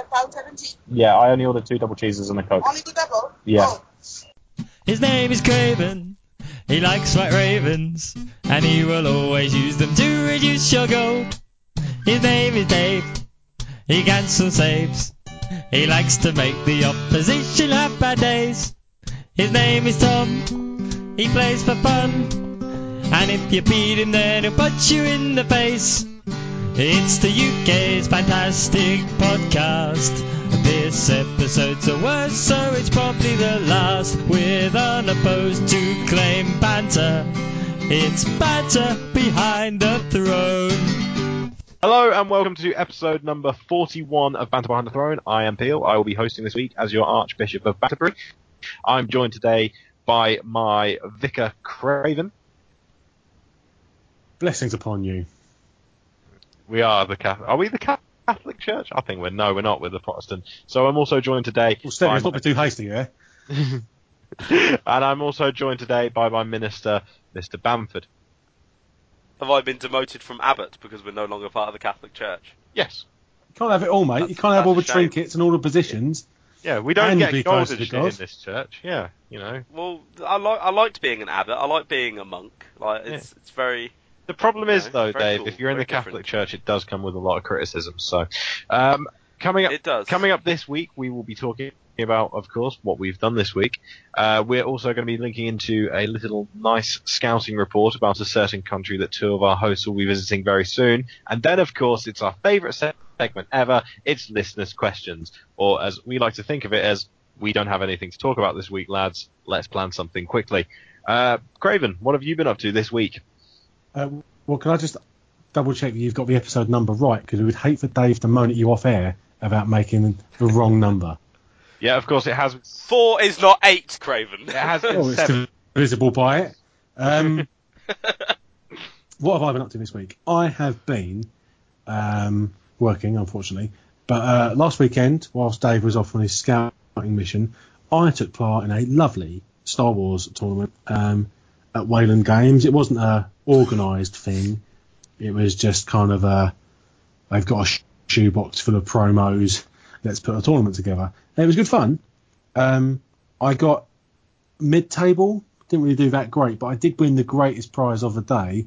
a Coke 17? Yeah, I only ordered two double cheeses and a coke. Only the double? Yeah. Oh. His name is Craven. He likes white ravens, and he will always use them to reduce your gold. His name is Dave. He cancels saves. He likes to make the opposition have bad days. His name is Tom. He plays for fun. And if you beat him, then he'll punch you in the face. It's the UK's fantastic podcast. This episode's the worst, so it's probably the last. With unopposed to claim banter. It's banter behind the throne. Hello and welcome to episode number 41 of Banter Behind the Throne. I am Peel. I will be hosting this week as your Archbishop of Batterbury. I'm joined today by my Vicar Craven. Blessings upon you. We are the Catholic. Are we the Catholic Church? I think we're no, we're not. We're the Protestant. So I'm also joined today. Well, Steve, by let's not be too hasty, yeah? and I'm also joined today by my minister, Mr. Bamford. Have I been demoted from abbot because we're no longer part of the Catholic Church? Yes. You can't have it all, mate. That's- you can't have all the that's a shame. trinkets and all the positions. Yeah, we don't And get be gold close and to shit the in this church. Yeah, you know. Well, I like I liked being an abbot. I like being a monk. Like it's it's very The problem is, Yeah, though, Dave, cool, if you're in the Catholic different. Church, it does come with a lot of criticism. So, um, coming up, it does. coming up this week, we will be talking about, of course, what we've done this week. Uh, we're also going to be linking into a little nice scouting report about a certain country that two of our hosts will be visiting very soon. And then, of course, it's our favourite se- segment ever. It's listeners' questions, or as we like to think of it as, we don't have anything to talk about this week, lads. Let's plan something quickly. Uh, Craven, what have you been up to this week? Uh, well, can I just double check that you've got the episode number right? Because we would hate for Dave to moan at you off air about making the wrong number. Yeah, of course, it has Four is not eight, Craven. It has Oh, been it's seven. visible by it. Um, what have I been up to this week? I have been um, working, unfortunately. But uh, last weekend, whilst Dave was off on his scouting mission, I took part in a lovely Star Wars tournament um, at Wayland Games. It wasn't a organised thing. It was just kind of a they've got a shoebox full of promos. Let's put a tournament together. And it was good fun. Um, I got mid-table. Didn't really do that great, but I did win the greatest prize of the day,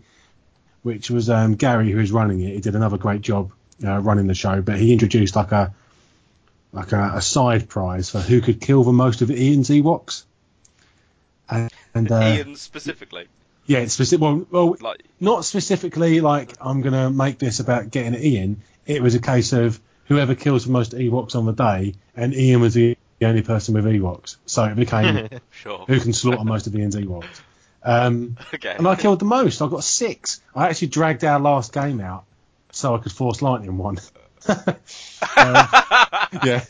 which was um, Gary, who is running it. He did another great job uh, running the show, but he introduced like a like a, a side prize for who could kill the most of Ian's Ewoks. And, and uh, Ian specifically. yeah, specific. Well, well, Like not specifically like I'm gonna make this about getting at Ian. It was a case of whoever kills the most Ewoks on the day, and Ian was the only person with Ewoks, so it became sure. who can slaughter most of Ian's Ewoks. Um, Okay. and I killed the most. I got six. I actually dragged our last game out so I could force lightning one. Yeah.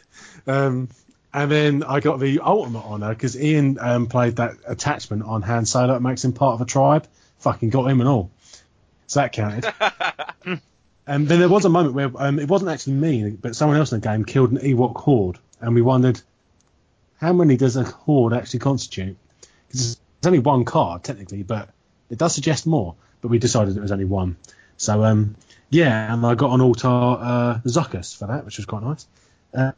Um, and then I got the ultimate honour because Ian um, played that attachment on Han Solo that makes him part of a tribe. Fucking got him and all. So that counted. and then there was a moment where um, it wasn't actually me, but someone else in the game killed an Ewok horde, and we wondered how many does a horde actually constitute? Because it's only one card technically, but it does suggest more. But we decided it was only one. So um, yeah, and I got an Altar uh, Zuckuss for that, which was quite nice.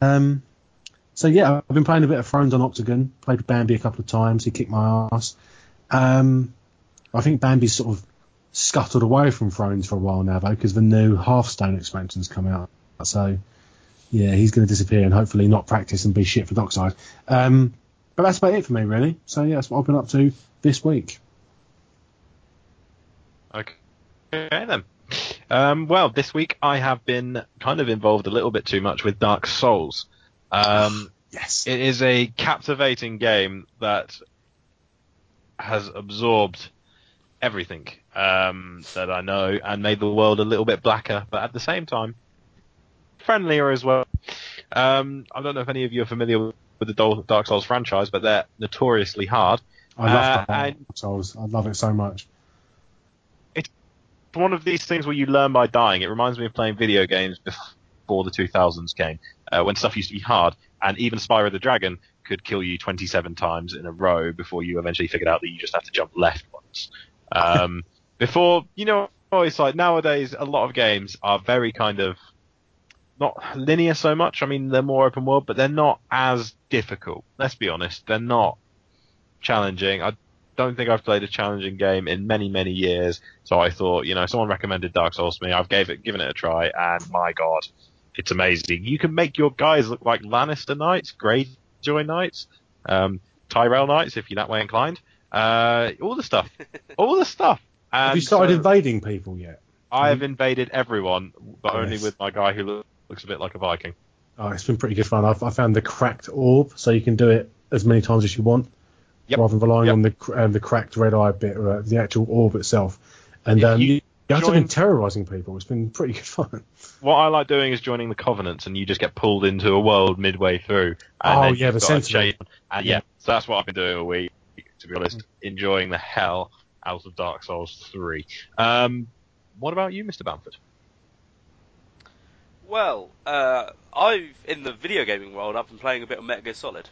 Um, so yeah, I've been playing a bit of Thrones on OCTGN. Played with Bambi a couple of times. He kicked my ass. Um, I think Bambi's sort of scuttled away from Thrones for a while now though, because the new Hearthstone expansion's come out. So yeah, he's going to disappear and hopefully not practice and be shit for Dockside. Um, but that's about it for me really. So yeah, that's what I've been up to this week. Okay, then. Um, well, this week I have been kind of involved a little bit too much with Dark Souls. Um, Yes. it is a captivating game that has absorbed everything um, that I know and made the world a little bit blacker, but at the same time, friendlier as well. Um, I don't know if any of you are familiar with the Dark Souls franchise, but they're notoriously hard. I love Uh, Dark Souls. I love it so much. It's one of these things where you learn by dying. It reminds me of playing video games before the 2000s came, uh, when stuff used to be hard, and even Spyro the Dragon could kill you 27 times in a row before you eventually figured out that you just have to jump left once. Um, before, you know, it's like nowadays a lot of games are very kind of not linear so much. I mean, they're more open world, but they're not as difficult. Let's be honest, they're not challenging. I don't think I've played a challenging game in many, many years. So I thought, you know, someone recommended Dark Souls to me. I've gave it, given it a try, and my god, it's amazing. You can make your guys look like Lannister knights, Greyjoy knights, um, Tyrell knights, if you're that way inclined. Uh, all the stuff, all the stuff. And Have you started so invading people yet? I have invaded everyone, but only Yes. with my guy who loo- looks a bit like a Viking. Oh, it's been pretty good fun. I've, I found the cracked orb, so you can do it as many times as you want, Yep. rather than relying Yep. on the um, the cracked red eye bit or uh, the actual orb itself. And If um, you you, you have to been terrorizing people. It's been pretty good fun. What I like doing is joining the Covenants, and you just get pulled into a world midway through. And Oh, yeah, the got to Sentinel. And yeah, so that's what I've been doing all week. To be honest, enjoying the hell out of Dark Souls 3. Um, what about you, Mr. Bamford? Well, uh, I've in the video gaming world, I've been playing a bit of Metal Gear Solid.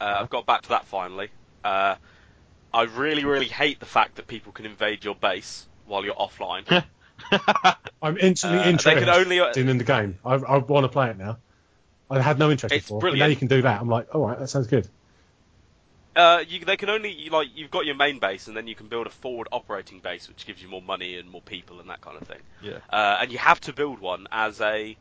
Uh, I've got back to that finally. Uh, I really, really hate the fact that people can invade your base while you're offline. I'm instantly Uh, interested only- in, in the game. I, I want to play it now. I had no interest It's before, but now you can do that. I'm like, all right, that sounds good. Uh, you, they can only you, like you've got your main base, and then you can build a forward operating base, which gives you more money and more people and that kind of thing. Yeah. Uh, and you have to build one as a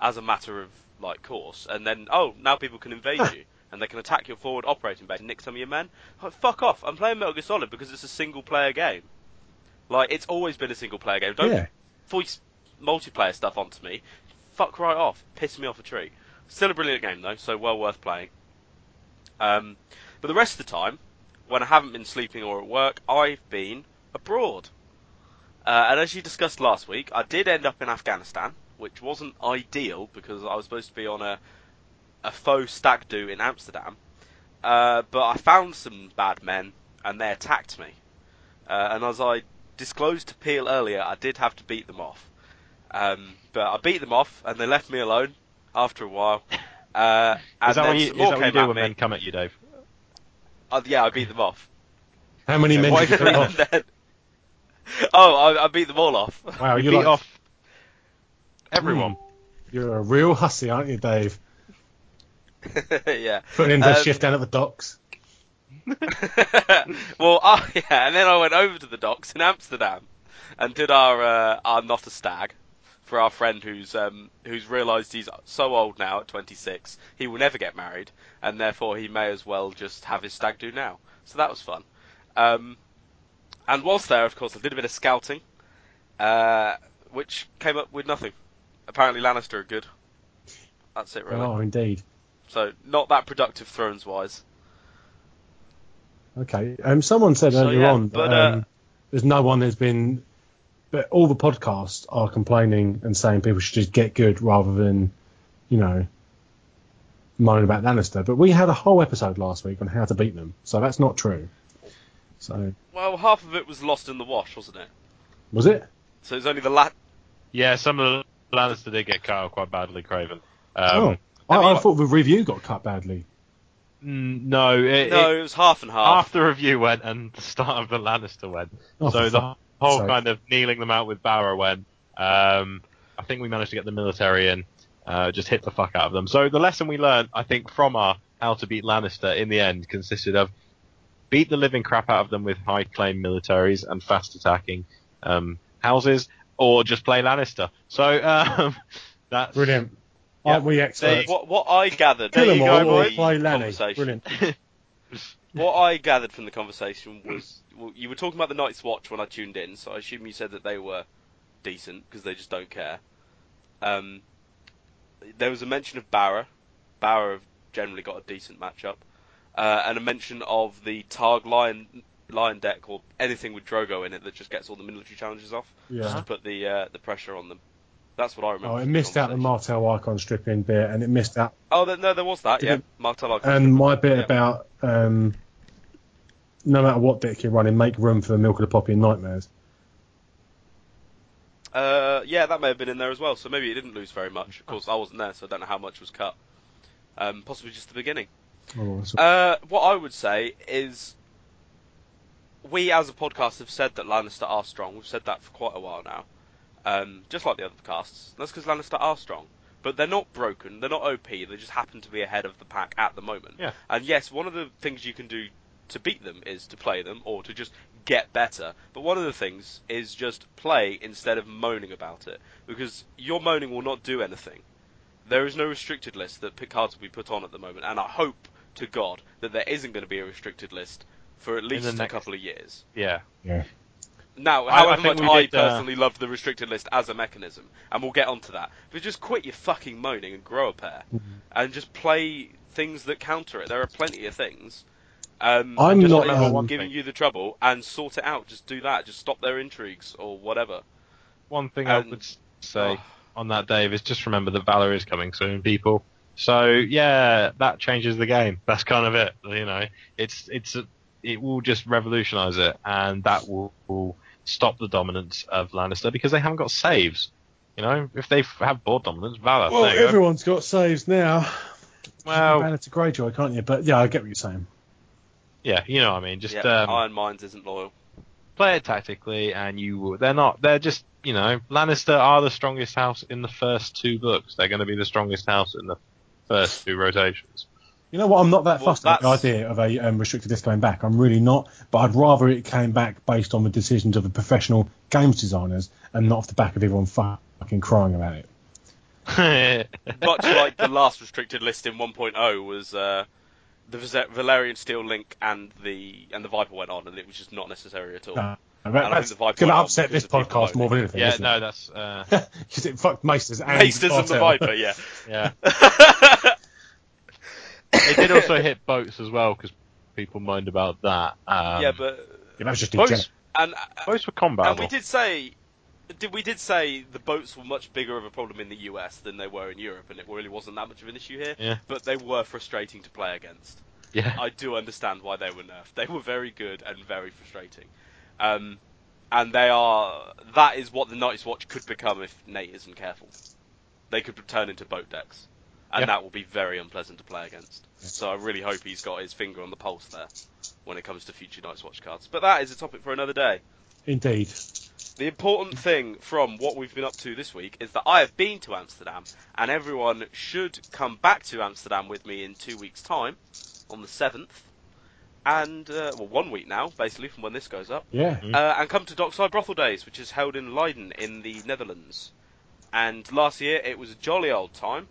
as a matter of like course, and then oh now people can invade you and they can attack your forward operating base and nick some of your men. Like, fuck off! I'm playing Metal Gear Solid because it's a single player game. Like it's always been a single player game. Don't yeah. voice multiplayer stuff onto me. Fuck right off. Piss me off a treat. Still a brilliant game though, so well worth playing. Um, but the rest of the time, when I haven't been sleeping or at work, I've been abroad. Uh, and as you discussed last week, I did end up in Afghanistan, which wasn't ideal because I was supposed to be on a a faux stag do in Amsterdam. Uh, but I found some bad men, and they attacked me. Uh, and as I disclosed to Peel earlier, I did have to beat them off. Um, but I beat them off, and they left me alone after a while. Uh, and Is that then what you, is that more what you came do at when me. men come at you, Dave? Uh, yeah, I beat them off. How many men why did you did put you- off? Then- oh, I, I beat them all off. Wow, you you beat like, off everyone. you're a real hussy, aren't you, Dave? yeah. Putting in the Um, shift down at the docks. well, I, yeah, and then I went over to the docks in Amsterdam and did our uh, our not a stag for our friend who's um, who's realised he's so old now at 26 he will never get married and therefore he may as well just have his stag do now. So that was fun. Um, and whilst there, of course, I did a bit of scouting, uh, which came up with nothing. Apparently, Lannister are good. That's it, really. Oh, indeed. So not that productive Thrones wise. Okay. Um, someone said So, earlier yeah, on but, that um, uh, there's no one that's been, but all the podcasts are complaining and saying people should just get good rather than, you know, moaning about Lannister. But we had a whole episode last week on how to beat them, so that's not true. So Well, half of it was lost in the wash, wasn't it? was it? So it's only the la- Yeah, some of the Lannister did get cut out quite badly, Craven. Um, oh, I, I mean- I thought the review got cut badly. Mm, no, it, no, it, it was half and half. half the review went and the start of the Lannister went. Oh, so the whole sake. kind of kneeling them out with Barrow went. Um, I think we managed to get the military in, uh, just hit the fuck out of them. So the lesson we learned, I think, from our how to beat Lannister in the end consisted of beat the living crap out of them with high claim militaries and fast attacking um, houses, or just play Lannister. So um, that's Brilliant. Yeah. Aren't we experts? what, what I gathered Kill from them the all or play conversation- Brilliant. What I gathered from the conversation was well, you were talking about the Night's Watch when I tuned in, so I assume you said that they were decent because they just don't care. Um, there was a mention of Barra. Barra have generally got a decent matchup, uh, and a mention of the Targ Lion Lion deck or anything with Drogo in it that just gets all the military challenges off, just to put the uh, the pressure on them. That's what I remember. Oh, it missed out the. Martell icon stripping bit, and it missed out Oh, there, no, there was that. Yeah, Martell Icon And my bit Yeah. about um, no matter what deck you're running, make room for the Milk of the Poppy and Nightmares. Uh, yeah, that may have been in there as well. So maybe it didn't lose very much. Of course, I wasn't there, so I don't know how much was cut. Um, possibly just the beginning. Oh, Uh, what I would say is, we as a podcast have said that Lannister are strong. We've said that for quite a while now. Um, just like the other podcasts. That's because Lannister are strong. but they're not broken. They're not OP. They just happen to be ahead of the pack at the moment. Yeah. And yes, one of the things you can do to beat them is to play them or to just get better. But one of the things is just play instead of moaning about it because your moaning will not do anything. There is no restricted list that pick cards will be put on at the moment, and I hope to God that there isn't going to be a restricted list for at least a next- couple of years. Yeah. Yeah. Now, I- I however much I did, uh, personally love the restricted list as a mechanism, and we'll get onto that, but just quit your fucking moaning and grow a pair, Mm-hmm. and just play things that counter it. There are plenty of things. Um, I'm just not, remember um, one giving you the trouble and sort it out. Just do that. Just stop their intrigues or whatever. One thing I would say Oh. on that, Dave, is just remember that Valor is coming soon, people. So yeah, that changes the game. That's kind of it. You know, it's it's a, it will just revolutionise it, and that will, will stop the dominance of Lannister because they haven't got saves. You know, if they have board dominance, Valor. Well, there you go. everyone's got saves now. Well, Banner to Greyjoy, can't you? But yeah, I get what you're saying. yeah, you know what I mean. Just yeah, um, Iron Mines isn't loyal. play it tactically, and you they're not. They're just. You know, Lannister are the strongest house in the first two books. They're going to be the strongest house in the first two rotations. You know what? I'm not that Well, fussed about the idea of a um, restricted list coming back. I'm really not. But I'd rather it came back based on the decisions of the professional games designers and not off the back of everyone fucking crying about it. Much like the last restricted list in 1.0 was uh, the Valyrian Steel Link and the and the Viper went on, and it was just not necessary at all. No, I that's going to upset this podcast more than anything. yeah, isn't no, that's. Uh, it? Because it fucked Maesters and Maesters and the Viper, yeah. yeah. It did also hit boats as well because people moaned about that. Um, yeah, but Yeah, that was just boats, degenerate. and boats were combatable. and we did say. Did, we did say the boats were much bigger of a problem in the US than they were in Europe, and it really wasn't that much of an issue here. Yeah. But they were frustrating to play against. Yeah. I do understand why they were nerfed. They were very good and very frustrating. Um, and they are. That is what the Night's Watch could become if Nate isn't careful. They could turn into boat decks. And Yeah. that will be very unpleasant to play against. So I really hope he's got his finger on the pulse there when it comes to future Night's Watch cards. But that is a topic for another day. Indeed. The important thing from what we've been up to this week is that I have been to Amsterdam, and everyone should come back to Amsterdam with me in two weeks' time, on the 7th. And, uh, well, one week now, basically, from when this goes up. Yeah. Uh, and come to Dockside Brothel Days, which is held in Leiden in the Netherlands. And last year it was a jolly old time.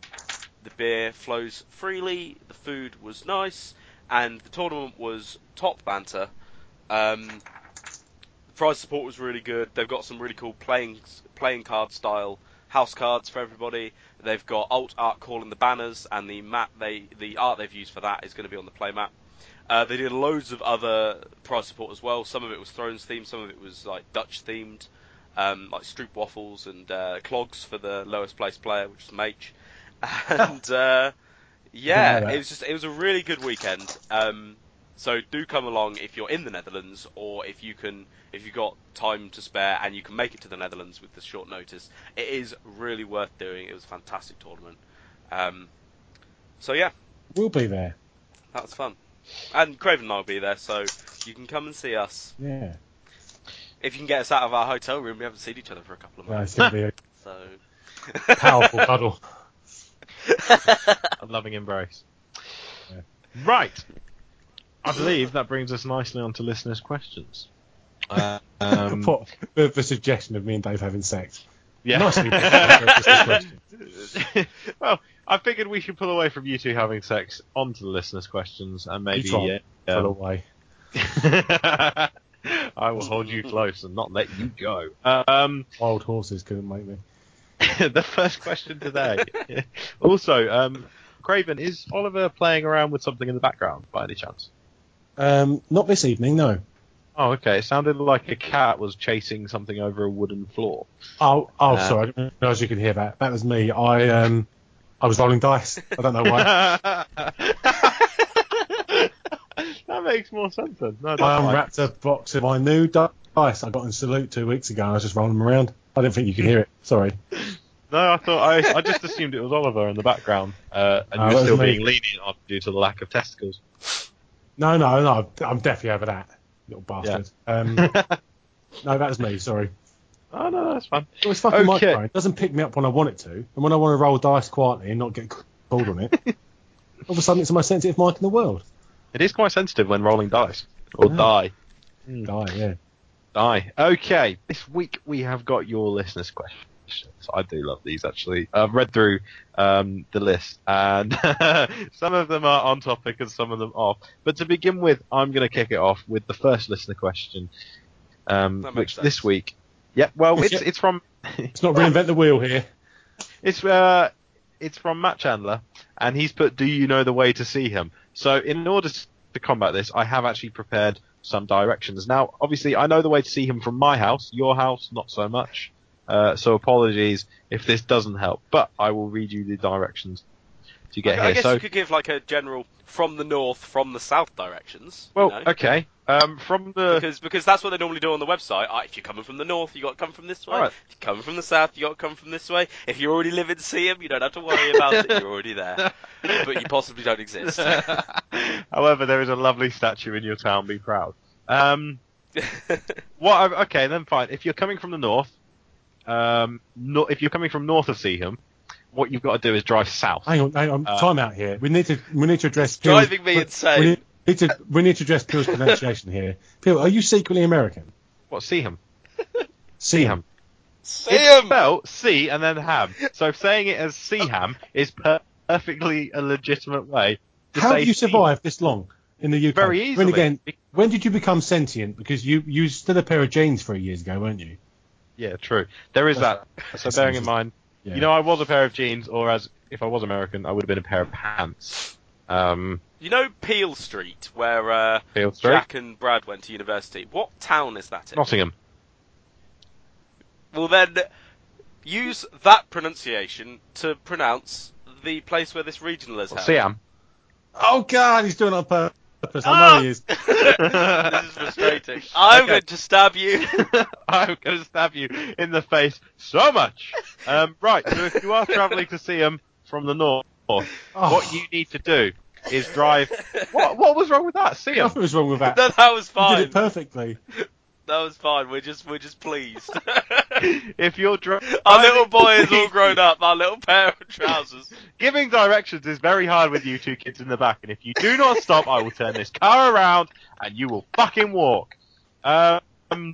The beer flows freely, the food was nice, and the tournament was top banter. Um, prize support was really good. They've got some really cool playing playing card style house cards for everybody. They've got alt art calling the banners, and the map they the art they've used for that is going to be on the play map. Uh, they did loads of other prize support as well. Some of it was Thrones themed, some of it was like Dutch themed, um, like Stroop waffles and uh, clogs for the lowest placed player, which is Mage. And uh, yeah, it was just it was a really good weekend. Um, so do come along if you're in the Netherlands, or if you can, if you've got time to spare and you can make it to the Netherlands with this short notice. It is really worth doing. It was a fantastic tournament. Um, so yeah, We'll be there. That's fun. And Craven and I will be there, so you can come and see us. Yeah. If you can get us out of our hotel room, we haven't seen each other for a couple of months. it's going to be a So powerful cuddle. A loving embrace. Yeah. Right. I believe that brings us nicely onto listeners' questions. Uh, um, What, the, the suggestion of me and Dave having sex. yeah. Nicely picked up for just a question. well, I figured we should pull away from you two having sex onto the listeners' questions and maybe. You try. uh, Pull away. I will hold you close and not let you go. Um, Wild horses couldn't make me. the first question today. also, um, Craven, is Oliver playing around with something in the background by any chance? Um, not this evening, no. Oh, okay. It sounded like a cat was chasing something over a wooden floor. Oh, oh, Uh, sorry. I didn't realise you could hear that. That was me. I um, I was rolling dice. I don't know why. that makes more sense then. No, I unwrapped a box of my new dice I got in Salute two weeks ago. and I was just rolling them around. I didn't think you could hear it. Sorry. No, I thought I, I just assumed it was Oliver in the background, uh, and Oh, you that were was still me. being lenient on due to the lack of testicles. No, no, no. I'm definitely over that, little bastard. Um, no, that was me. Sorry. Oh no, that's fine. Well, it's fucking Okay. microphone. It doesn't pick me up when I want it to, and when I want to roll dice quietly and not get called on it, all of a sudden it's the most sensitive mic in the world. It is quite sensitive when rolling dice or die. Die, yeah. Die. Okay, this week we have got your listeners' questions. I do love these actually. I've read through um, the list, and some of them are on topic and some of them off. But to begin with, I'm going to kick it off with the first listener question, um, which sense. this week. Yeah, well, it's it's from Let's not reinvent the wheel here. It's uh, it's from Matt Chandler, and he's put, "Do you know the way to see him?" So, in order to combat this, I have actually prepared some directions. Now, obviously, I know the way to see him from my house. Your house, not so much. Uh, so, apologies if this doesn't help, but I will read you the directions to get I, I guess So, you could give like a general from the north, from the south directions. you well, know? okay. Um, from the because because that's what they normally do on the website. Ah, if you're coming from the north, you got to come from this way. Alright. If you're coming from the south, you got to come from this way. If you already live in Seaham, you don't have to worry about it. You're already there, but you possibly don't exist. However, there is a lovely statue in your town. Be proud. Um, what? Okay, then fine. If you're coming from the north, um, no, if you're coming from north of Seaham, what you've got to do is drive south. Hang on, hang on. Uh, time out here. We need to we need to address Peel's- driving me insane. We need, need to we need to address Peel's pronunciation here. Peel, are you secretly American? What Seaham? Seaham. It's Seaham. spelled C and then ham. So saying it as Seaham is per- perfectly a legitimate way. To How say have you Seaham. survived this long in the UK? Very Then easily. again, when did you become sentient? Because you you still a pair of jeans three years ago, weren't you? Yeah, true. There is that. So bearing in mind, Yeah. you know, I was a pair of jeans, or as if I was American, I would have been a pair of pants. Um, You know Peel Street, where uh, Field Street, Jack and Brad went to university. What town is that in? Nottingham. Well, then use that pronunciation to pronounce the place where this regional is held. Seaham. Oh God, he's doing it on purpose. I Ah! know he is. this is frustrating. I'm Okay. going to stab you. I'm going to stab you in the face so much. Um, right, so if you are travelling to see him from the north, Oh, what you need to do is drive. What, what was wrong with that? See him. Nothing was wrong with that. no, that was You fine. did it perfectly. That was fine. We're just we're just pleased. If you're driving, Our little boy is all grown up. Our little pair of trousers. Giving directions is very hard with you two kids in the back, and if you do not stop, I will turn this car around and you will fucking walk. Um,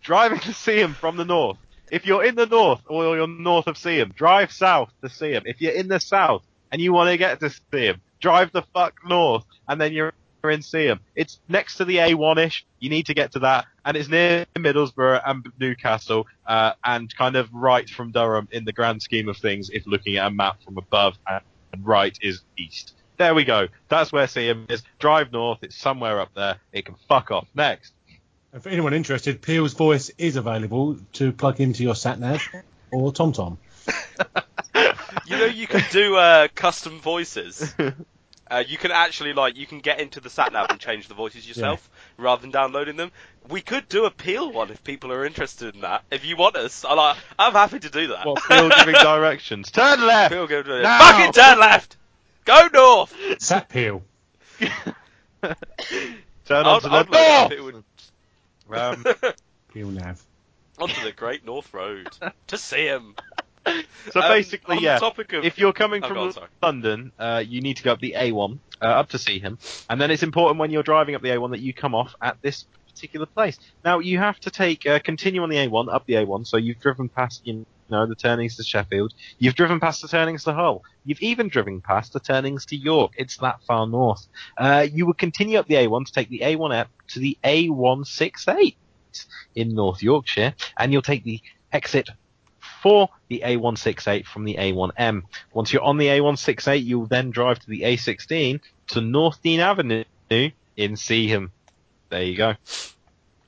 driving to Seaham from the north. If you're in the north or you're north of Seaham, drive south to Seaham. If you're in the south and you want to get to Seaham, drive the fuck north, and then you're in Seaham. It's next to the A1ish. You need to get to that, and it's near Middlesbrough and Newcastle, uh, and kind of right from Durham in the grand scheme of things. If looking at a map from above, and right is east. There we go. That's where Seaham is. Drive north. It's somewhere up there. It can fuck off. Next. And for anyone interested, Peel's voice is available to plug into your sat nav or TomTom. You know you can do uh, custom voices. Uh, you can actually like you can get into the sat nav and change the voices yourself rather than downloading them. We could do a Peel one if people are interested in that. If you want us, I like, I'm happy to do that. What Phil giving directions? Turn left. Peel go to Now! fucking turn left, go north. Sat Peel. Turn onto I'd the love it north. it would Um, Peel nav. onto the Great North Road to see him. So Um, basically, yeah. Of, if you're coming Oh, from go on. London, uh, you need to go up the A1 uh, up to see him, and then it's important when you're driving up the A1 that you come off at this particular place. Now you have to take uh, continue on the A1 up the A1, so you've driven past you know the turnings to Sheffield, you've driven past the turnings to Hull, you've even driven past the turnings to York. It's that far north. Uh, you would continue up the A1 to take the A1 up to the A168 in North Yorkshire, and you'll take the exit for the A168 from the A1M. Once you're on the A168, you'll then drive to the A16 to North Dean Avenue in Seaham. There you go.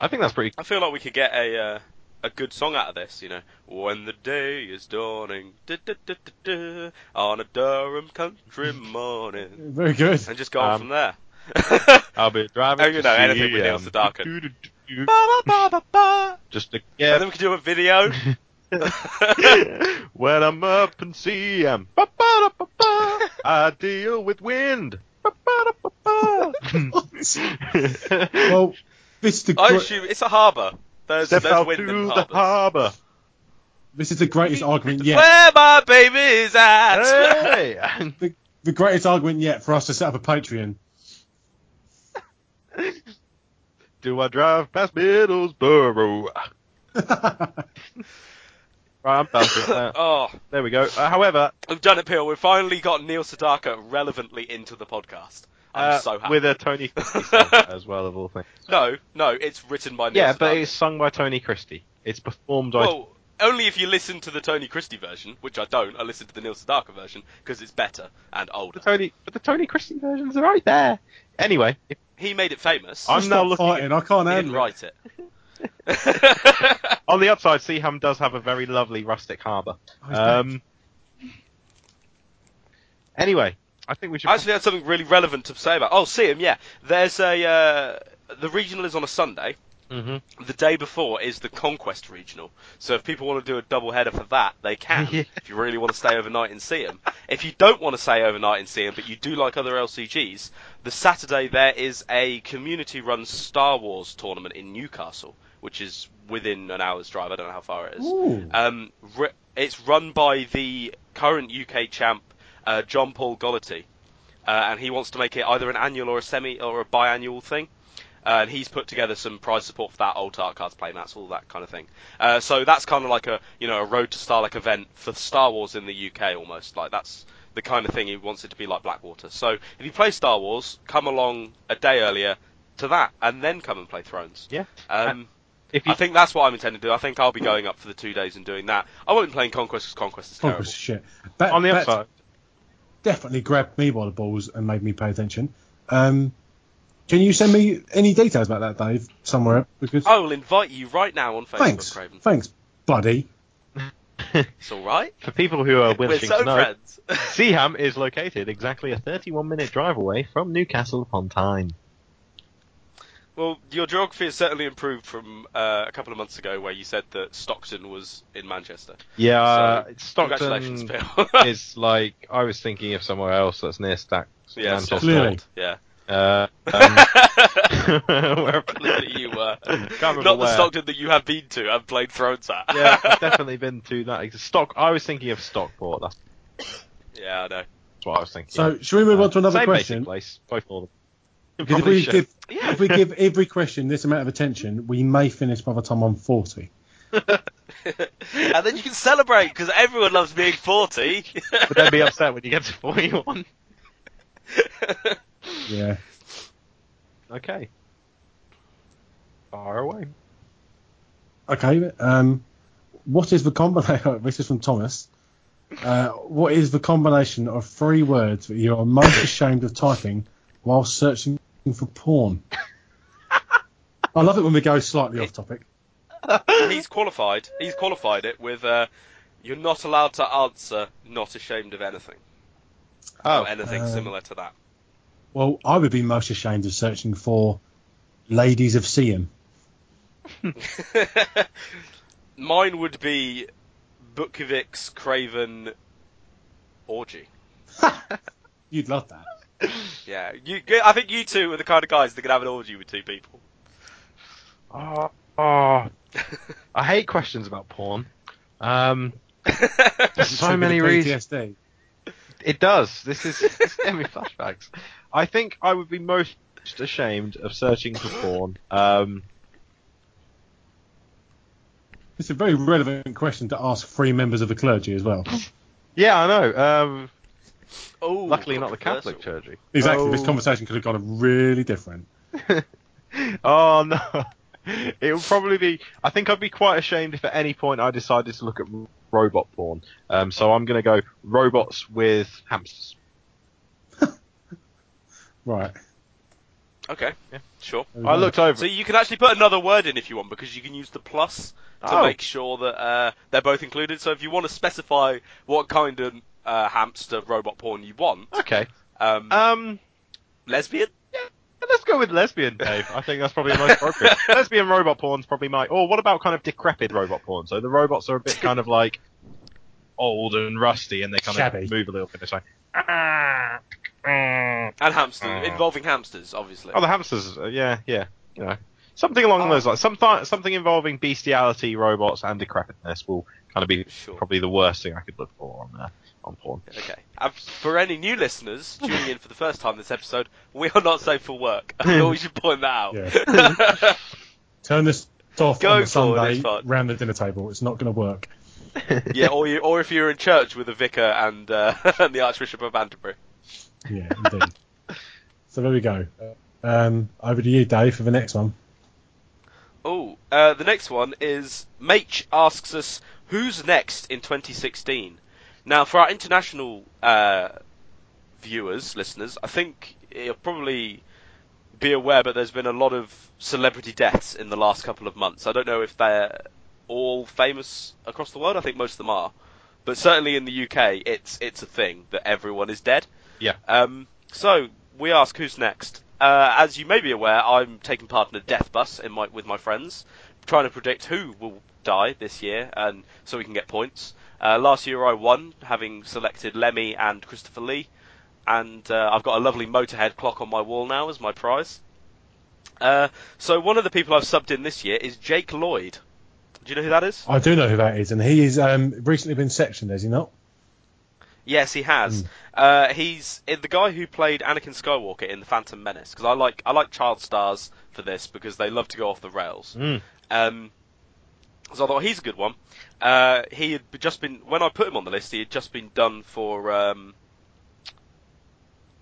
I think that's pretty. I feel like we could get a uh, a good song out of this. You know, when the day is dawning, da, da, da, da, da, on a Durham country morning, Very good. and just go on Um, from there. I'll be driving. Oh, you to know, anything with Neil Seaham. Sedaka. Do-do-do. Ba, ba, ba, ba. Just to And then we could do a video. when I'm up in Seaham. Ba-ba-da-ba-ba. I deal with wind. Well, this is the I assume it's a harbour. There's, Step there's out wind to in the harbours. harbour. This is the greatest argument yet. Where my baby is at. Hey! The greatest argument yet for us to set up a Patreon. Do I drive past Middlesbrough? Right, I'm done with. Oh, There we go. Uh, however, we've done it, Peel. We've finally got Neil Sedaka relevantly into the podcast. I'm uh, so happy. with a Tony Christie as well, of all things. No, no, it's written by Neil Yeah, but it's sung by Tony Christie. It's performed by. Well, only if you listen to the Tony Christie version, which I don't. I listen to the Neil Sedaka version because it's better and older. the older. Tony, but the Tony Christie version's right there. Anyway, if, He made it famous. I'm now Stop looking fighting. I can't he didn't handle it. write it. on the upside, Seaham does have a very lovely rustic harbour. Oh. Um, anyway, I think we should. I actually had something really relevant to say about. Oh, Seaham, yeah. There's a uh, the regional is on a Sunday. Mhm. The day before is the Conquest Regional. So if people want to do a double header for that, they can. Yeah. If you really want to stay overnight and see them. If you don't want to stay overnight and see them, but you do like other LCGs, the Saturday there is a community-run Star Wars tournament in Newcastle, which is within an hour's drive. I don't know how far it is. Um, ri- it's run by the current UK champ, uh, John Paul Gollaty, uh, and he wants to make it either an annual or a semi or a biannual thing. Uh, and he's put together some prize support for that, old art cards, playmats, all that kind of thing. Uh, so that's kind of like a you know a road to Starlink event for Star Wars in the UK almost. Like that's the kind of thing he wants it to be like Blackwater. So if you play Star Wars, come along a day earlier to that, and then come and play Thrones. yeah. Um, If you I think that's what I'm intending to do. I think I'll be going up for the two days and doing that. I won't be playing Conquest because Conquest is terrible. Conquest is shit. That, on the that upside, definitely grabbed me by the balls and made me pay attention. Um, can you send me any details about that, Dave, somewhere? Because I will invite you right now on Facebook, thanks, Craven. thanks, buddy. It's all right. for people who are We're so to know, friends. Seaham is located exactly a 31 minute drive away from Newcastle upon Tyne. Well, your geography has certainly improved from uh, a couple of months ago, where you said that Stockton was in Manchester. Yeah, uh, So, Congratulations, Stockton is like I was thinking of somewhere else that's near Stack. yeah, Manchester. Clearly. Stockton. Yeah. Uh, um, wherever- Clearly you were. Can't remember Not the where. Stockton that you have been to and played Thrones at. yeah, I've definitely been to that. Stock. I was thinking of Stockport. That's yeah, I know. That's what I was thinking. So, should we move on to another Same question? basic place. Both of them. Because if we should. give Yeah. if we give every question this amount of attention, we may finish by the time I'm forty. and then you can celebrate because everyone loves being 40. but then be upset when you get to 41. Yeah. Okay. Far away. Okay. Um, what is the combination? This is from Thomas. Uh, what is the combination of three words that you are most ashamed of typing while searching for porn? I love it when we go slightly off topic. He's qualified. He's qualified it with uh, you're not allowed to answer not ashamed of anything. Oh, or anything um, similar to that. Well, I would be most ashamed of searching for ladies of Siam. Mine would be Bukivic's Craven Orgy. You'd love that. Yeah, you. I think you two are the kind of guys that can have an orgy with two people. Oh, oh. I hate questions about porn. Um, so many reasons. PTSD. It does. This is this giving me flashbacks. I think I would be most ashamed of searching for porn. Um, It's a very relevant question to ask three members of the clergy as well. yeah, I know. Um, oh, luckily, not the Catholic. Church. Exactly. This Oh. conversation could have gone really different. oh no. It would probably be. I think I'd be quite ashamed if at any point I decided to look at robot porn. Um, so I'm going to go robots with hamsters. Right. Okay, Yeah. sure. There we I looked over. So you can actually put another word in if you want, because you can use the plus to Oh. make sure that uh, they're both included. So if you want to specify what kind of uh, hamster robot porn you want, okay. um, Um, lesbian. let's go with lesbian, Dave. I think that's probably the most appropriate. lesbian robot porn's probably my. Or what about kind of decrepit robot porn? So the robots are a bit kind of like old and rusty, and they kind Shabby. of move a little bit. It's like. "Ah, ah." And hamsters, Oh. involving hamsters, obviously. Oh, the hamsters. uh, Yeah, yeah. You know, Something along Oh. those lines. Something, something involving bestiality, robots, and decrepitness will kind of be Sure. probably the worst thing I could look for on uh, on porn. Okay. And for any new listeners tuning in for the first time this episode, we are not safe for work. I thought we should point that out. Yeah. Turn this off Go on the Sunday it's fine. round the dinner table. It's not going to work. Yeah, or you, or if you're in church with the vicar and, uh, and the Archbishop of Canterbury. Yeah, indeed. so there we go. Um, over to you, Dave, for the next one. Oh, uh, the next one is Mach asks us who's next in 2016. Now, for our international uh, viewers, listeners, I think you'll probably be aware, but there's been a lot of celebrity deaths in the last couple of months. I don't know if they're all famous across the world. I think most of them are, but certainly in the UK, it's it's a thing that everyone is dead. Yeah. Um, so we ask who's next. Uh, as you may be aware, I'm taking part in a death bus in my, with my friends, trying to predict who will die this year, and so we can get points. Uh, last year I won, having selected Lemmy and Christopher Lee, and uh, I've got a lovely Motorhead clock on my wall now as my prize. Uh, so one of the people I've subbed in this year is Jake Lloyd. Do you know who that is? I do know who that is, and he has um, recently been sectioned, has he not? Yes, he has. Uh, he's uh, the guy who played Anakin Skywalker in the Phantom Menace. Because I like I like child stars for this because they love to go off the rails. Mm. Um, so I thought he's a good one. Uh, he had just been when I put him on the list. He had just been done for um,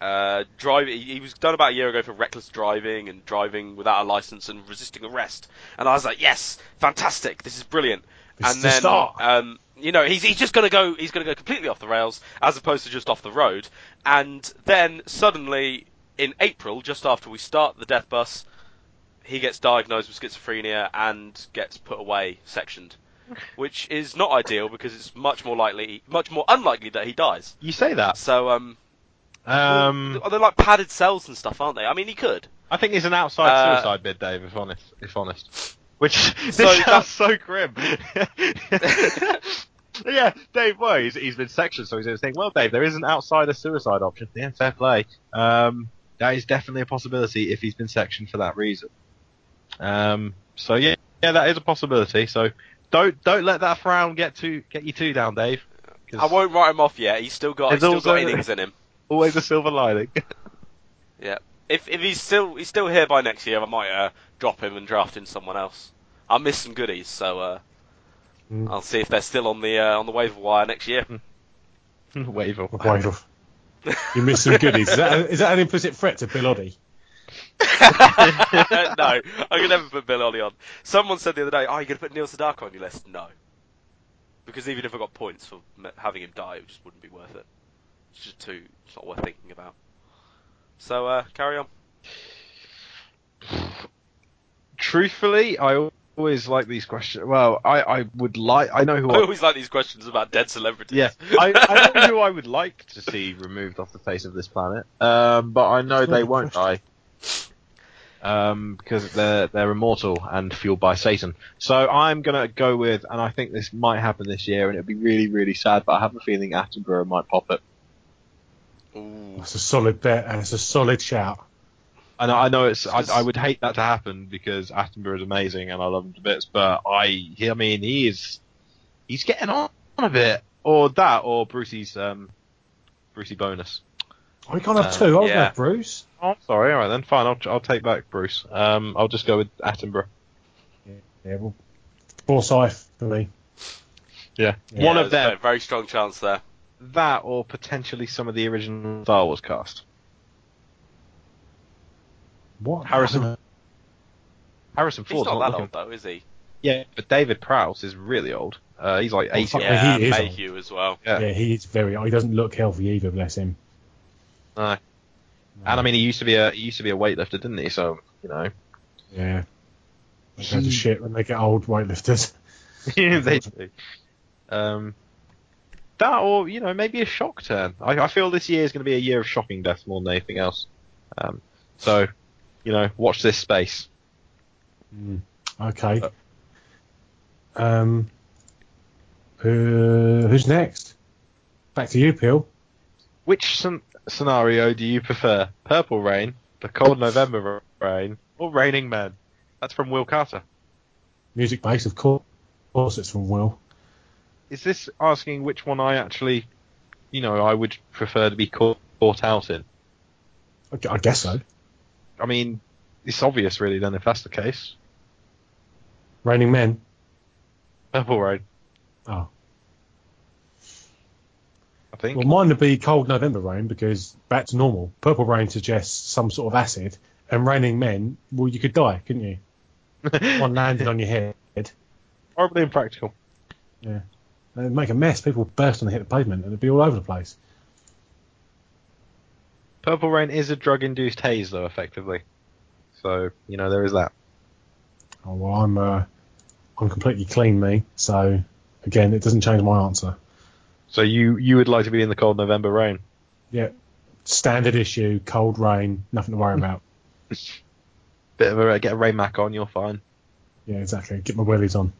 uh, drive. He was done about a year ago for reckless driving and driving without a license and resisting arrest. And I was like, yes, fantastic. This is brilliant. This and is the then, start. um, you know, he's he's just gonna go. He's gonna go completely off the rails as opposed to just off the road. And then suddenly in April, just after we start the death bus, he gets diagnosed with schizophrenia and gets put away, sectioned, which is not ideal because it's much more likely, much more unlikely that he dies. You say that. So, um, Um, they're like padded cells and stuff, aren't they? I mean, he could. I think it's an outside Uh, suicide bid, Dave. If honest, if honest. Which this So sounds that- so grim. yeah, Dave. Well, he's, he's been sectioned, so he's saying, "Well, Dave, there is an outsider suicide option." Yeah, fair play. Um, that is definitely a possibility if he's been sectioned for that reason. Um, so yeah, yeah, that is a possibility. So don't don't let that frown get to get you too down, Dave. I won't write him off yet. He's still got, he's There's still got also- innings in him. Always a silver lining. Yeah. If if he's still he's still here by next year, I might uh, drop him and draft in someone else. I'll miss some goodies, so uh, Mm. I'll see if they're still on the uh, on the waiver wire next year. Wave off. Wave off. You missed some goodies. Is that, is that an implicit threat to Bill Oddie? no, I can never put Bill Oddie on. Someone said the other day, "Oh, you gonna put Neil Sedaka on your list?" No, because even if I got points for having him die, it just wouldn't be worth it. It's just too. It's not worth thinking about. So uh, carry on. Truthfully, I always like these questions. Well, I, I would like. I know who. I I, always like these questions about dead celebrities. yeah, I, I know who I would like to see removed off the face of this planet. Um, but I know they won't die. Um, because they're they're immortal and fueled by Satan. So I'm gonna go with, and I think this might happen this year, and it'd be really really sad. But I have a feeling Attenborough might pop it. Ooh. That's a solid bet, and it's a solid shout. And I know it's. I, I would hate that to happen because Attenborough is amazing and I love him to bits. But I, I mean, he is. He's getting on a bit, or that, or Brucey's um, Brucey bonus. Oh, we can't have Uh, two. I was yeah. going to Bruce. Oh, I'm sorry. All right then, fine. I'll I'll take back Bruce. Um, I'll just go with Attenborough. Yeah, well, Forsyth for me. Yeah, Yeah, one of them. a Very strong chance there. That, or potentially some of the original Star Wars cast. What? Harrison- Harrison He's Ford's not not, that looking. old though, is he? Yeah, but David Prowse is really old. Uh, he's like Oh, 80. fuck Yeah. Yeah, Yeah, he is Mayhew as well. Yeah. Yeah, he is very. He doesn't look healthy either. Bless him. No. And I mean, he used to be a he used to be a weightlifter, didn't he? So you know, Yeah. They go to shit when they get old weightlifters. they do. Um, that or you know maybe a shock turn. I, I feel this year is going to be a year of shocking death more than anything else. Um, so you know, watch this space. Mm. Okay. Uh, Um. Who, who's next? Back to you, Peel. Which scen- scenario do you prefer? Purple rain, the cold November rain, or raining men? That's from Will Carter. Music based, of course. Of course, it's from Will. Is this asking which one I actually, you know, I would prefer to be caught, caught out in? I I guess so. I mean, it's obvious, really. Then, if that's the case, Raining Men. Purple Rain. Oh. Think. Well, mine would be Cold November Rain because back to normal. Purple Rain suggests some sort of acid, and Raining Men, well, you could die, couldn't you? One landed on your head. Horribly impractical. Yeah. It'd make a mess. People burst on the hit the pavement, and it'd be all over the place. Purple Rain is a drug-induced haze, though, effectively. So you know there is that. Oh, well, I'm uh, I'm completely clean, me. So again, it doesn't change my answer. So you you would like to be in the cold November rain? Yeah, standard issue, cold rain, nothing to worry about. Bit of a get a rain mac on, you're fine. Yeah, exactly. Get my wellies on.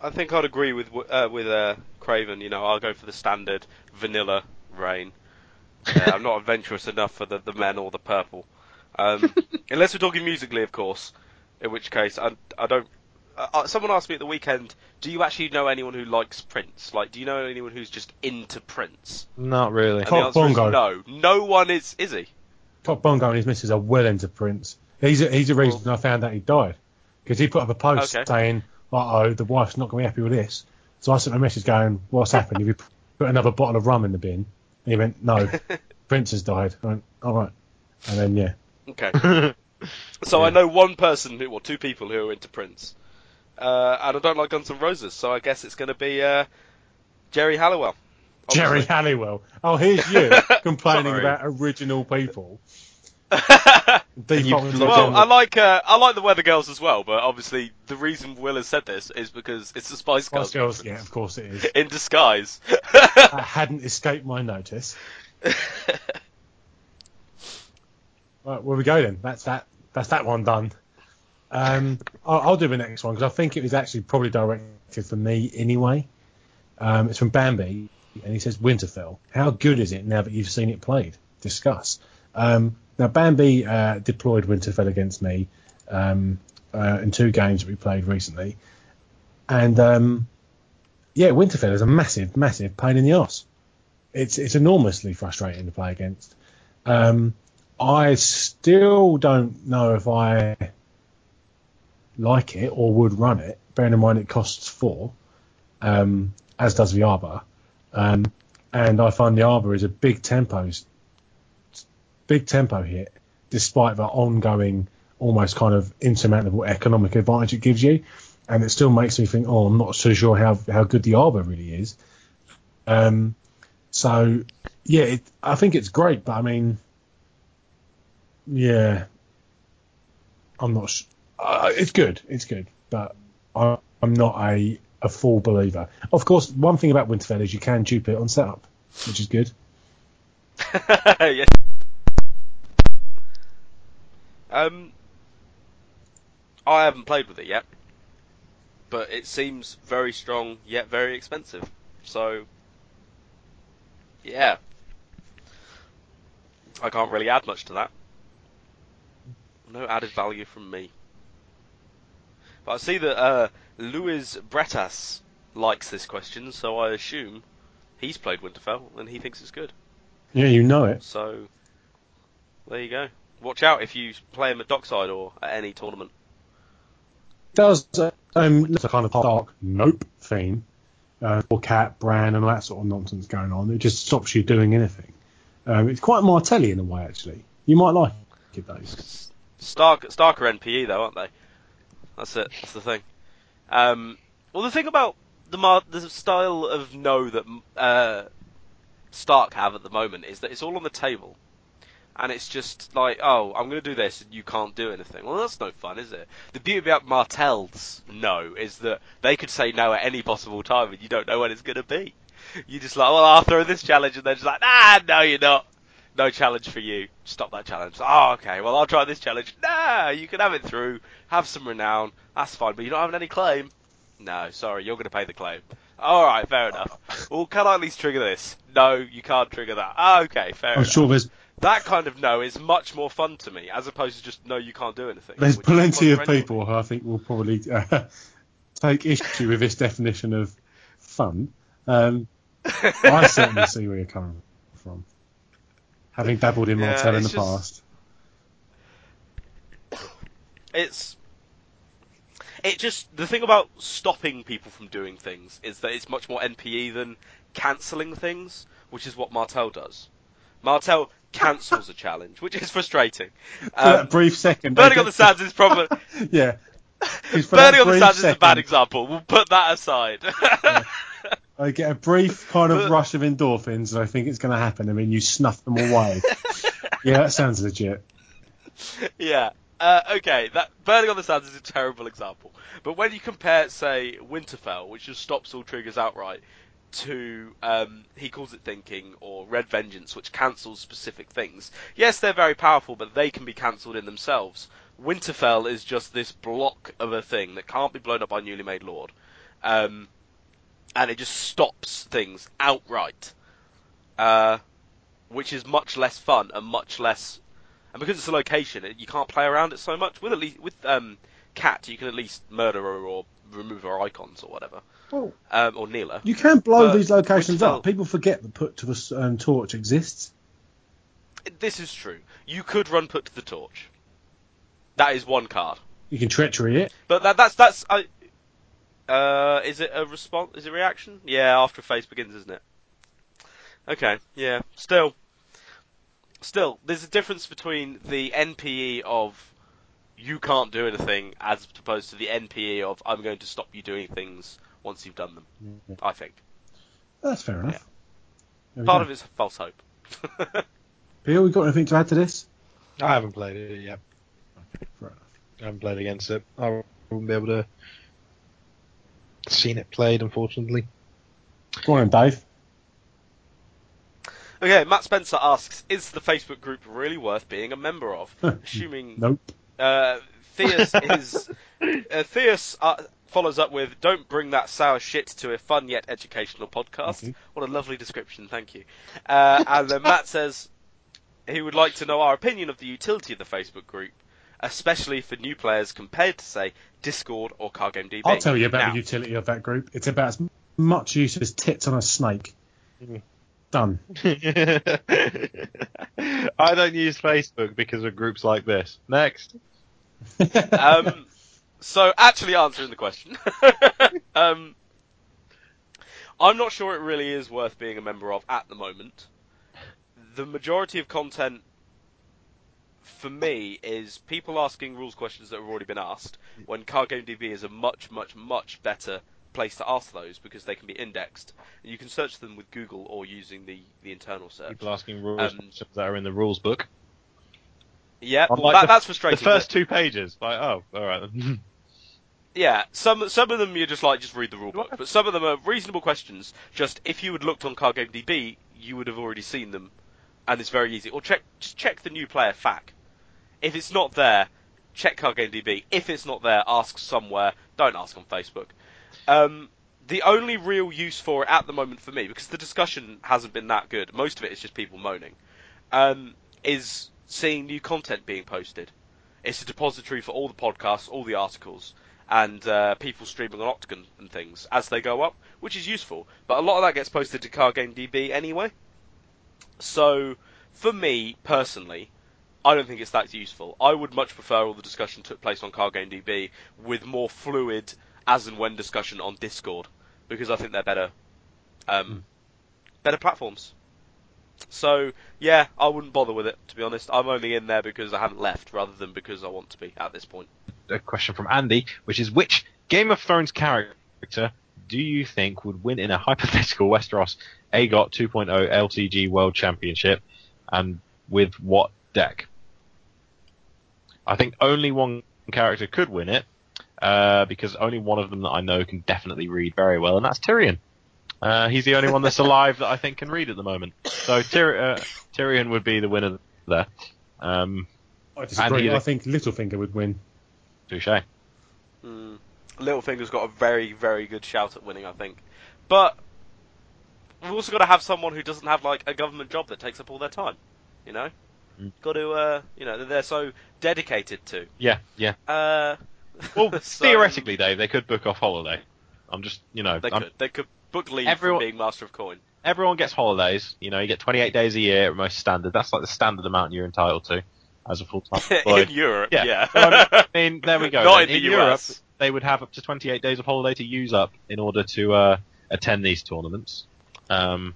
I think I'd agree with uh, with uh, Craven. You know, I'll go for the standard vanilla rain. Uh, I'm not adventurous enough for the, the men or the purple, um, unless we're talking musically, of course. In which case, I, I don't. Uh, uh, someone asked me at the weekend, "Do you actually know anyone who likes Prince? Like, do you know anyone who's just into Prince?" Not really. And Cock answer Bongo. is no. No one is. Is he? Top Bongo and his missus are well into Prince. He's a, he's the reason I found out he died because he put up a post Okay. saying, "Uh oh, the wife's not going to be happy with this." So I sent him a message going, "What's happened? Have you put another bottle of rum in the bin?" And he went, "No, Prince has died." I went, "All right," and then yeah, Okay. So I know one person who, or two people who are into Prince, uh, and I don't like Guns N' Roses, so I guess it's going to be uh, Geri Halliwell. Geri. Halliwell. Oh, here's you complaining about original people. you've Default looked well, I like uh, I like the Weather Girls as well, but obviously the reason Will has said this is because it's the Spice Girls, Spice Girls. Yeah, of course it is. in disguise. That hadn't escaped my notice. Right, where we go then? That's that. That's that one done. Um, I'll, I'll do the next one because I think it was actually probably directed for me anyway. Um, it's from Bambi, and he says Winterfell. How good is it now that you've seen it played? Discuss. Um, now Bambi uh, deployed Winterfell against me um, uh, in two games that we played recently, and um, yeah, Winterfell is a massive, massive pain in the ass. It's it's enormously frustrating to play against. Um, I still don't know if I like it or would run it, bearing in mind it costs four, um, as does the Arbor. Um, and I find the Arbor is a big tempo, big tempo hit, despite the ongoing, almost kind of insurmountable economic advantage it gives you. And it still makes me think, oh, I'm not so sure how, how good the Arbor really is. Um, so, yeah, it, I think it's great, but I mean, yeah, I'm not. Sh- uh, it's good. It's good, but I, I'm not a a full believer. Of course, one thing about Winterfell is you can dupe it on setup, which is good. yes. Um, I haven't played with it yet, but it seems very strong yet very expensive. So, yeah, I can't really add much to that. No added value from me. But I see that uh, Luis Bretas likes this question, so I assume he's played Winterfell and he thinks it's good. Yeah, you know it. So there you go. Watch out if you play him at Dockside or at any tournament. does um a kind of dark nope theme, uh, or cat brand and all that sort of nonsense going on. It just stops you doing anything. Um, it's quite Martelli in a way, actually. You might like it though. Stark, Starker NPE though, aren't they? That's it. That's the thing. Um, well, the thing about the mar- the style of no that uh, Stark have at the moment is that it's all on the table, and it's just like, oh, I'm going to do this, and you can't do anything. Well, that's no fun, is it? The beauty about Martell's no is that they could say no at any possible time, and you don't know when it's going to be. You just like, well, I'll throw this challenge, and they're just like, nah, no, you're not. No challenge for you. Stop that challenge. Oh, okay. Well, I'll try this challenge. Nah, you can have it through. Have some renown. That's fine, but you're not having any claim. No, sorry, you're going to pay the claim. All right, fair enough. Well, can I at least trigger this? No, you can't trigger that. Okay, fair I'm enough. sure there's That kind of no is much more fun to me, as opposed to just no, you can't do anything. There's plenty of people who I think will probably uh, take issue with this definition of fun. Um, I certainly see where you're coming from. Having dabbled in Yeah, Martell in the just- past. it's it just the thing about stopping people from doing things is that it's much more NPE than cancelling things, which is what Martell does. Martell cancels a challenge, which is frustrating. Um, brief second. Burning on the Sands is probably yeah. 'Cause for that Burning on the Sands is a bad example. We'll put that aside. I get a brief kind of rush of endorphins, and I think it's going to happen. I mean, you snuff them away. yeah, that sounds legit. yeah. Uh, okay, that Burning on the Sands is a terrible example. But when you compare, say, Winterfell, which just stops all triggers outright, to um, he calls it thinking or Red Vengeance, which cancels specific things. Yes, they're very powerful, but they can be cancelled in themselves. Winterfell is just this block of a thing that can't be blown up by newly made lord, um, and it just stops things outright, uh, which is much less fun and much less. And because it's a location, it- you can't play around it so much. With at least with um, Cat, you can at least murder her or remove her icons or whatever, Well, um, or kneel her. you can blow But these locations up. People forget that put to the um, torch exists. This is true. You could run put to the torch. That is one card. You can treachery it. But that, that's that's. I, uh, is it a response? Is it a reaction? Yeah, after a phase begins, isn't it? Okay. Yeah. Still, still, there's a difference between the NPE of you can't do anything as opposed to the NPE of I'm going to stop you doing things once you've done them. I think That's fair enough. There we part go. of it's false hope. Bill, we got anything to add to this? I haven't played it yet. Fair enough. I haven't played against it. I wouldn't be able to seen it played, unfortunately. Go on, Dave. Okay, Matt Spencer asks, is the Facebook group really worth being a member of? Assuming Nope. Uh, Theus is uh, Theus uh, follows up with, "Don't bring that sour shit to a fun yet educational podcast." Thank you. What a lovely description, thank you. Uh, and then Matt says he would like to know our opinion of the utility of the Facebook group, especially for new players compared to say Discord or Card Game DB. I'll tell you about Now, the utility of that group. It's about as much use as tits on a snake. Done. I don't use Facebook because of groups like this. Next. um, so actually answering the question, um, I'm not sure it really is worth being a member of at the moment. The majority of content for me is people asking rules questions that have already been asked, when Card Game DB is a much, much, much better place to ask those because they can be indexed. And you can search them with Google or using the, the internal search. People asking rules Um, that are in the rules book. Yeah, well, like, that, the- that's frustrating. The first two pages. Like, oh, alright. Yeah, some some of them you're just like just read the rule book, but some of them are reasonable questions. Just if you had looked on Card Game DB, you would have already seen them, and it's very easy. Or check just check the new player FAQ. If it's not there, check Card Game DB. If it's not there, ask somewhere. Don't ask on Facebook. Um, the only real use for it at the moment for me, because the discussion hasn't been that good, most of it is just people moaning, um, is seeing new content being posted. It's a depository for all the podcasts, all the articles, and uh, people streaming on OCTGN and things as they go up, which is useful. But a lot of that gets posted to Card Game DB anyway. So, for me personally, I don't think it's that useful. I would much prefer all the discussion took place on Card Game DB with more fluid as and when discussion on Discord because I think they're better, um, better platforms. So yeah, I wouldn't bother with it to be honest. I'm only in there because I haven't left rather than because I want to be at this point. a question from Andy, which is which Game of Thrones character do you think would win in a hypothetical Westeros AGOT 2.0 LCG World Championship, and with what deck? I think only one character could win it, uh, because only one of them that I know can definitely read very well, and that's Tyrion. Uh, he's the only one that's alive that I think can read at the moment. So Tyr- uh, Tyrion would be the winner there. Um, I disagree. I think Littlefinger would win. touche. Mm. Littlefinger's got a very, very good shout at winning, I think. But we've also got to have someone who doesn't have like a government job that takes up all their time. You know, Mm. got to, uh, you know, that they're so dedicated to. Yeah, yeah. Uh, Well, so- theoretically, Dave, they could book off holiday. I'm just, you know, they I'm- could, they could book leave Everyone- being master of coin. everyone gets holidays. You know, you get 28 days a year at most standard. That's like the standard amount you're entitled to as a full-time in. Europe, Yeah. yeah. Well, I mean, there we go. Not then. in the Europe, US. They would have up to 28 days of holiday to use up in order to uh, attend these tournaments. Um,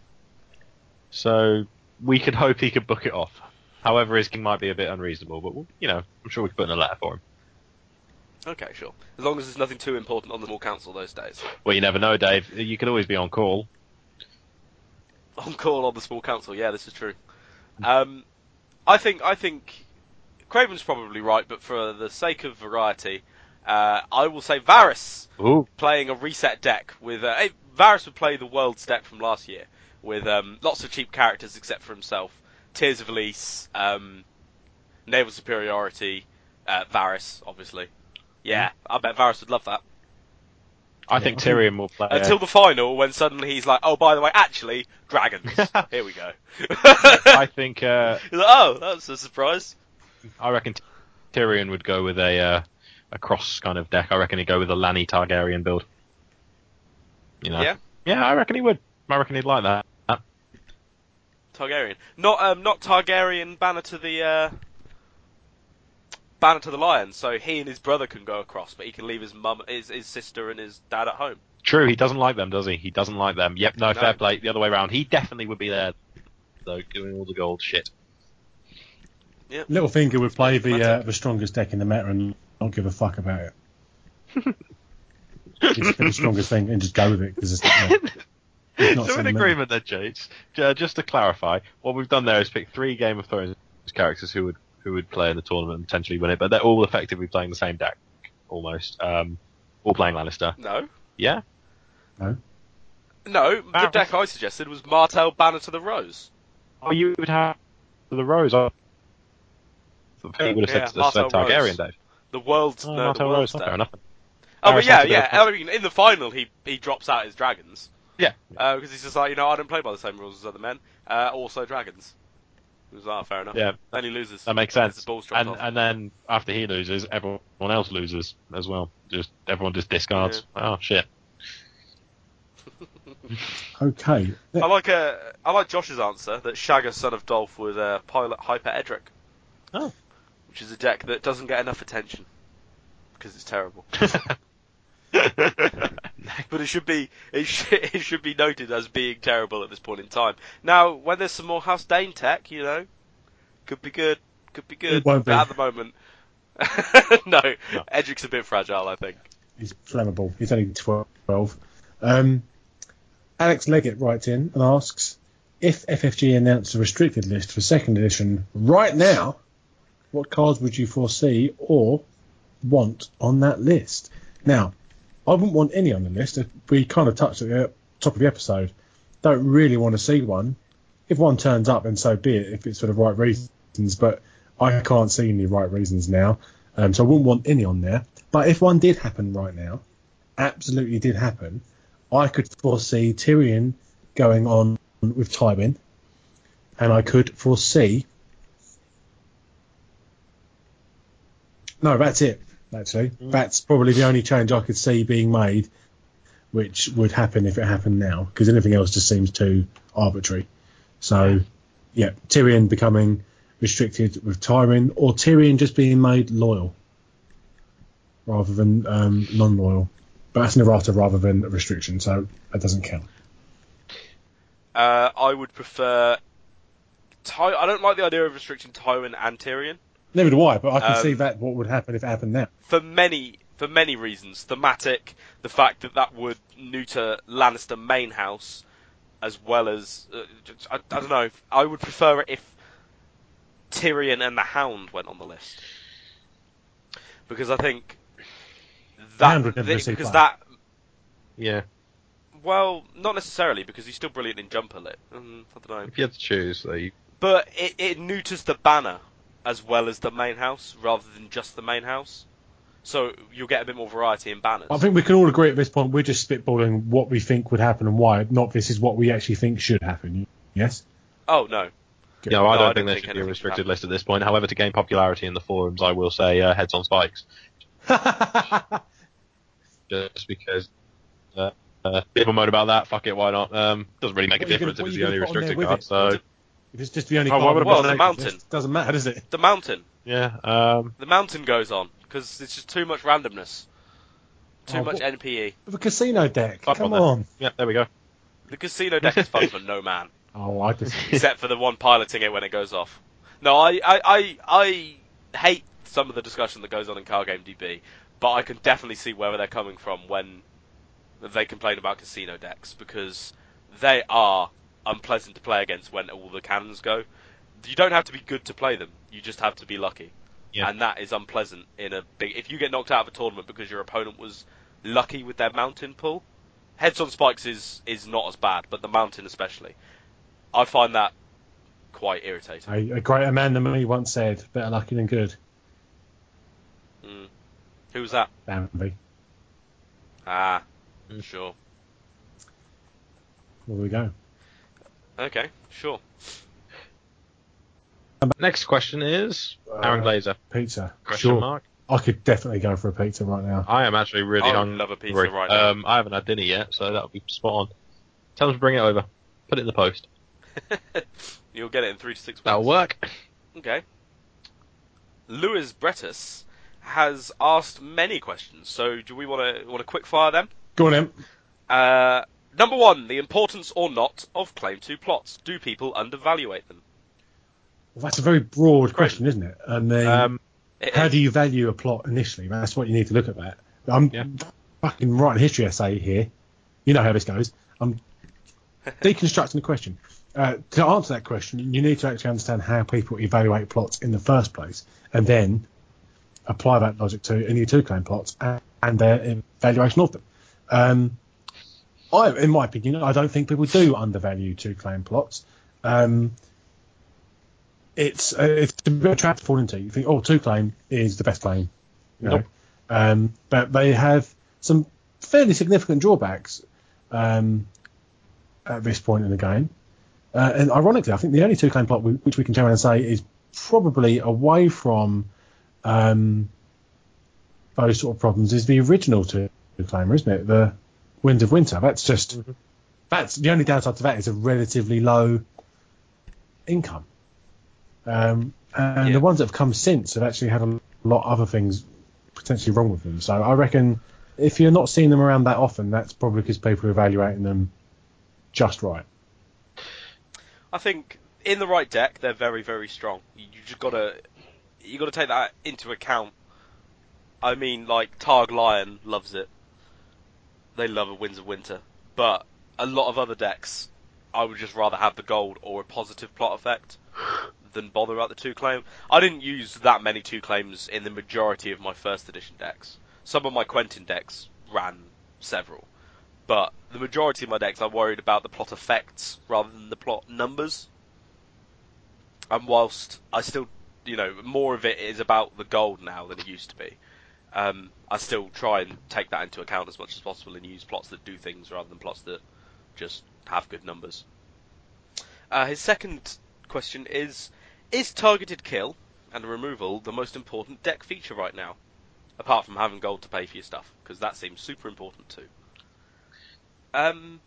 so we could hope he could book it off. However, his king might be a bit unreasonable, but we'll, you know, I'm sure we could put in a letter for him. Okay, sure. As long as there's nothing too important on the small council those days. Well, you never know, Dave. You could always be on call. On call on the small council, yeah, this is true. Um, I think I think Craven's probably right, but for the sake of variety, uh, I will say Varys Ooh, playing a reset deck with uh, eh, Varys would play the world's deck from last year with um, lots of cheap characters except for himself. Tears of Lys, um, Naval Superiority, uh, Varys, obviously. Yeah, I bet Varys would love that. I think Tyrion will play. Until the final, when suddenly he's like, "Oh, by the way, actually, dragons." Here we go. I think. Uh, like, oh, that's a surprise. I reckon Tyrion would go with a uh, a cross kind of deck. I reckon he'd go with a Lanny Targaryen build. You know. Yeah, Yeah, I reckon he would. I reckon he'd like that. Targaryen. Not um, not Targaryen banner to the uh, banner to the lion. So he and his brother can go across, but he can leave his mum, his his sister, and his dad at home. True, he doesn't like them, does he? He doesn't like them. Yep, no, No. fair play. The other way around. He definitely would be there, though, doing all the gold shit. Yeah, Littlefinger would play the uh, the strongest deck in the meta and not give a fuck about it. He'd just pick the strongest thing and just go with it because it's, you know, it's not so in agreement there, James. Uh, just to clarify, what we've done there is pick three Game of Thrones characters who would who would play in the tournament and potentially win it, but they're all effectively playing the same deck, almost. Um, all playing Lannister. No, Yeah. no. No. The Varys. deck I suggested was Martell banner to the rose. Oh, you would have the Rose. I thought would have Yeah, said, Martell said Targaryen, Rose. Dave. The world's Oh, no, the Martell world's Rose. Fair enough. Oh, but yeah, has a bit yeah. of- I mean, in the final, he he drops out his dragons Yeah. because he's just like, you know, I don't play by the same rules as other men. Uh, also dragons. He was like, oh, fair enough. Yeah. Then he loses. That makes sense. balls dropped And off. and then after he loses, everyone else loses as well. Just everyone just discards. Oh shit. Okay. I like uh, I like Josh's answer that Shagga, son of Dolph, would uh, pilot Hyper Edric. Oh. Which is a deck that doesn't get enough attention because it's terrible. but it should be it should, it should be noted as being terrible at this point in time. Now, when there's some more House Dayne tech, you know, could be good, could be good. It won't but be. at the moment, no, No. Edric's a bit fragile, I think. He's flammable. He's only 12. Um, Alex Leggett writes in and asks if FFG announced a restricted list for second edition right now, what cards would you foresee or want on that list? Now, I wouldn't want any on the list. We kind of touched at the top of the episode. Don't really want to see one. If one turns up, then so be it, if it's for the right reasons. But I can't see any right reasons now. Um, so I wouldn't want any on there. But if one did happen right now, absolutely did happen, I could foresee Tyrion going on with Tywin, and I could foresee. No, that's it. Actually, that's probably the only change I could see being made, which would happen if it happened now, because anything else just seems too arbitrary. So, yeah, Tyrion becoming restricted with Tyrion, or Tyrion just being made loyal rather than um, non-loyal. But that's after rather than a restriction, so that doesn't count. Uh, I would prefer. Ty- I don't like the idea of restricting Tywin and Tyrion. Never do I, but I can Um, see that what would happen if it happened now. for many for many reasons. Thematic, the fact that that would neuter Lannister main house, as well as uh, I, I don't know. I would prefer it if Tyrion and the Hound went on the list because I think that Hound would never the- because fire. that Yeah. well not necessarily because he's still brilliant in jumper lit. Um, I don't know. If you had to choose, though, you But it, it neuters the banner as well as the main house rather than just the main house. So you'll get a bit more variety in banners. I think we can all agree at this point we're just spitballing what we think would happen and why, not this is what we actually think should happen. Yes? Oh no. Yeah, well, I No, don't I think there think should be a restricted list at this point. However, to gain popularity in the forums, I will say uh, heads on spikes, just because uh, uh, people moan about that. Fuck it, why not? Um, doesn't really make a What are you gonna- difference if it's the only gonna put on there restricted card. it? So if it's just the only Oh, part what of about the the mountain? list, doesn't matter, does it? The mountain. yeah, um, The mountain goes on because it's just too much randomness. Too Oh, much what- NPE. The casino deck. Fuck Come on that. on. yeah, there we go. The casino deck is fun for no man, Oh, I just. except for the one piloting it when it goes off. No, I, I, I, I hate some of the discussion that goes on in Card Game DB, but I can definitely see where they're coming from when they complain about casino decks because they are unpleasant to play against when all the cannons go. You don't have to be good to play them; you just have to be lucky. Yeah. and that is unpleasant in a big. If you get knocked out of a tournament because your opponent was lucky with their mountain pull, heads on spikes is is not as bad, but the mountain especially, I find that quite irritating. A, a greater man than me once said, better lucky than good. Mm. Who's that? Bambi. Ah, Mm. sure. There we go. Okay, sure. Next question is Aaron Uh, Glazer. Pizza. Question sure. mark. I could definitely go for a pizza right now. I am actually really I would hungry. love a pizza right now. Um, I haven't had dinner yet, so that would be spot on. Tell them to bring it over. Put it in the post. You'll get it in three to six weeks. That'll work. Okay. Lewis Brettus has asked many questions, so do we want to want to quick fire them? Go on, then. Uh, number one, the importance or not of Claim 2 plots. Do people undervaluate them? Well, that's a very broad question, isn't it? And then, Um, It how is. do you value a plot initially? That's what you need to look at that. I'm Yeah. fucking writing a history essay here. You know how this goes. I'm deconstructing the question. Uh, to answer that question, you need to actually understand how people evaluate plots in the first place, and then apply that logic to any two claim plots and, and their evaluation of them. Um, I, in my opinion, I don't think people do undervalue two claim plots. Um, it's uh, it's a bit of a trap to fall into. You think, oh, two claim is the best claim, you know. Nope. Um, but they have some fairly significant drawbacks um, at this point in the game. Uh, and ironically, I think the only two claim plot we, which we can turn around and say is probably away from um, those sort of problems is the original two claimer, isn't it? The Wind of Winter. That's just that's the only downside to that is a relatively low income. Um, and Yeah. the ones that have come since have actually had a lot of other things potentially wrong with them. So I reckon if you're not seeing them around that often, that's probably because people are evaluating them just right. I think in the right deck, they're very, very strong. You you just gotta, you gotta take that into account. I mean, like Targ Lion loves it. They love a Winds of Winter, but a lot of other decks, I would just rather have the gold or a positive plot effect than bother about the two claim. I didn't use that many two claims in the majority of my first edition decks. Some of my Quentin decks ran several, but the majority of my decks I worried about the plot effects rather than the plot numbers. And whilst I still, you know, more of it is about the gold now than it used to be, um, I still try and take that into account as much as possible and use plots that do things rather than plots that just have good numbers. Uh, his second question is: Is targeted kill and removal the most important deck feature right now, apart from having gold to pay for your stuff? Because that seems super important too. Um,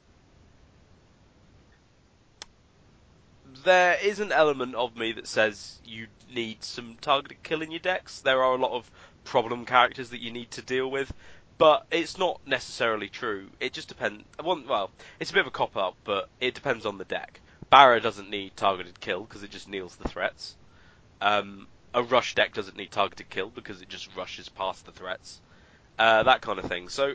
there is an element of me that says you need some targeted kill in your decks. There are a lot of problem characters that you need to deal with, but it's not necessarily true. It just depends. Well, it's a bit of a cop out, but it depends on the deck. Barra doesn't need targeted kill because it just kneels the threats. Um, a rush deck doesn't need targeted kill because it just rushes past the threats. Uh, that kind of thing. So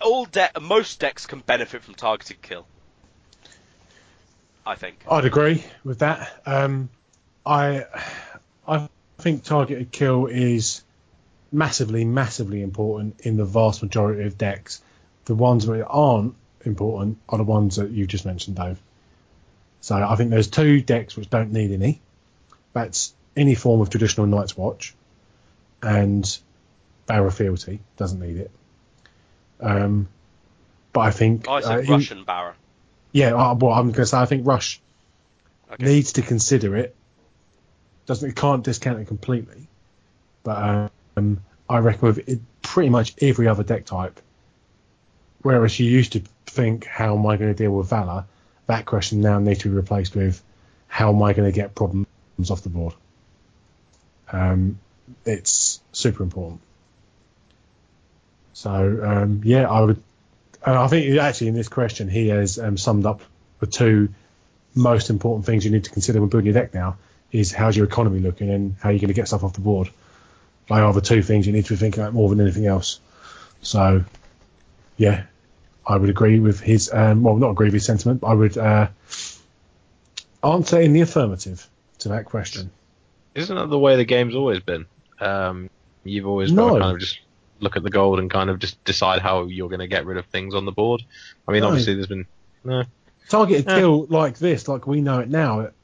all de- most decks can benefit from targeted kill. I think. I'd agree with that. Um, I I think targeted kill is massively, massively important in the vast majority of decks. The ones that aren't important are the ones that you just mentioned, Dave. So I think there's two decks which don't need any. That's any form of traditional Night's Watch, and Barra Fealty doesn't need it. Um, but I think I uh, said in- Russian Barra. yeah, uh, well, I'm going to say I think Rush Okay. needs to consider it. Doesn't it can't discount it completely, but um, I reckon with it, pretty much every other deck type. Whereas you used to think, how am I going to deal with Valor? That question now needs to be replaced with, how am I going to get problems off the board? Um, it's super important. So um, yeah, I would. I think actually in this question he has um, summed up the two most important things you need to consider when building your deck now is how's your economy looking and how are you're going to get stuff off the board. They are the two things you need to be thinking about more than anything else. So, yeah, I would agree with his, um, well, not agree with his sentiment, but I would uh, answer in the affirmative to that question. Isn't that the way the game's always been? Um, you've always got No. to kind of just look at the gold and kind of just decide how you're going to get rid of things on the board. I mean, No. obviously there's been no. Targeted Yeah. kill like this, like we know it now, it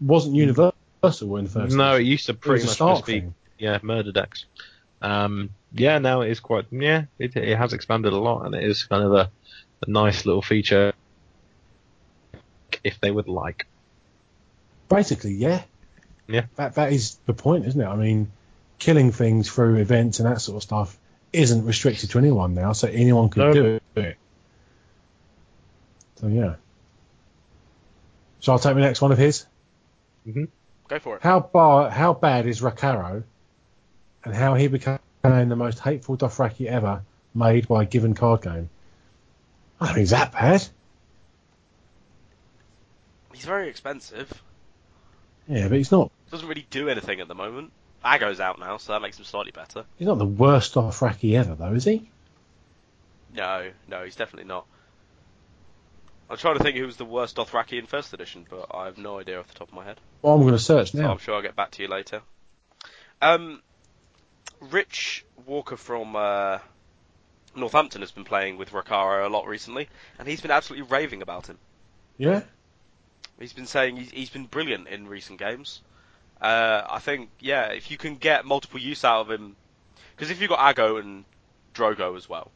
wasn't universal in first. No, it used to pretty much just be thing. yeah murder decks. Um, yeah, now it is quite yeah it, it has expanded a lot and it is kind of a, a nice little feature if they would like. Basically, yeah. Yeah. That that is the point, isn't it? I mean, killing things through events and that sort of stuff isn't restricted to anyone now, so anyone can No. do it. So yeah. Shall I take the next one of his? Go for it. How bar, how bad is Rakharo, and how he became the most hateful Dothraki ever made by a given card game? I don't think it's that bad. He's very expensive. Yeah, but he's not. Doesn't really do anything at the moment. Aggo's out now, so that makes him slightly better. He's not the worst Dothraki ever, though, is he? No, no, he's definitely not. I'm trying to think who was the worst Dothraki in first edition, but I have no idea off the top of my head. Well, I'm going to search So now. I'm sure I'll get back to you later. Um, Rich Walker from uh, Northampton has been playing with Rakharo a lot recently, and he's been absolutely raving about him. Yeah. He's been saying he's, he's been brilliant in recent games. Uh, I think, yeah, if you can get multiple use out of him, because if you've got Aggo and Drogo as well,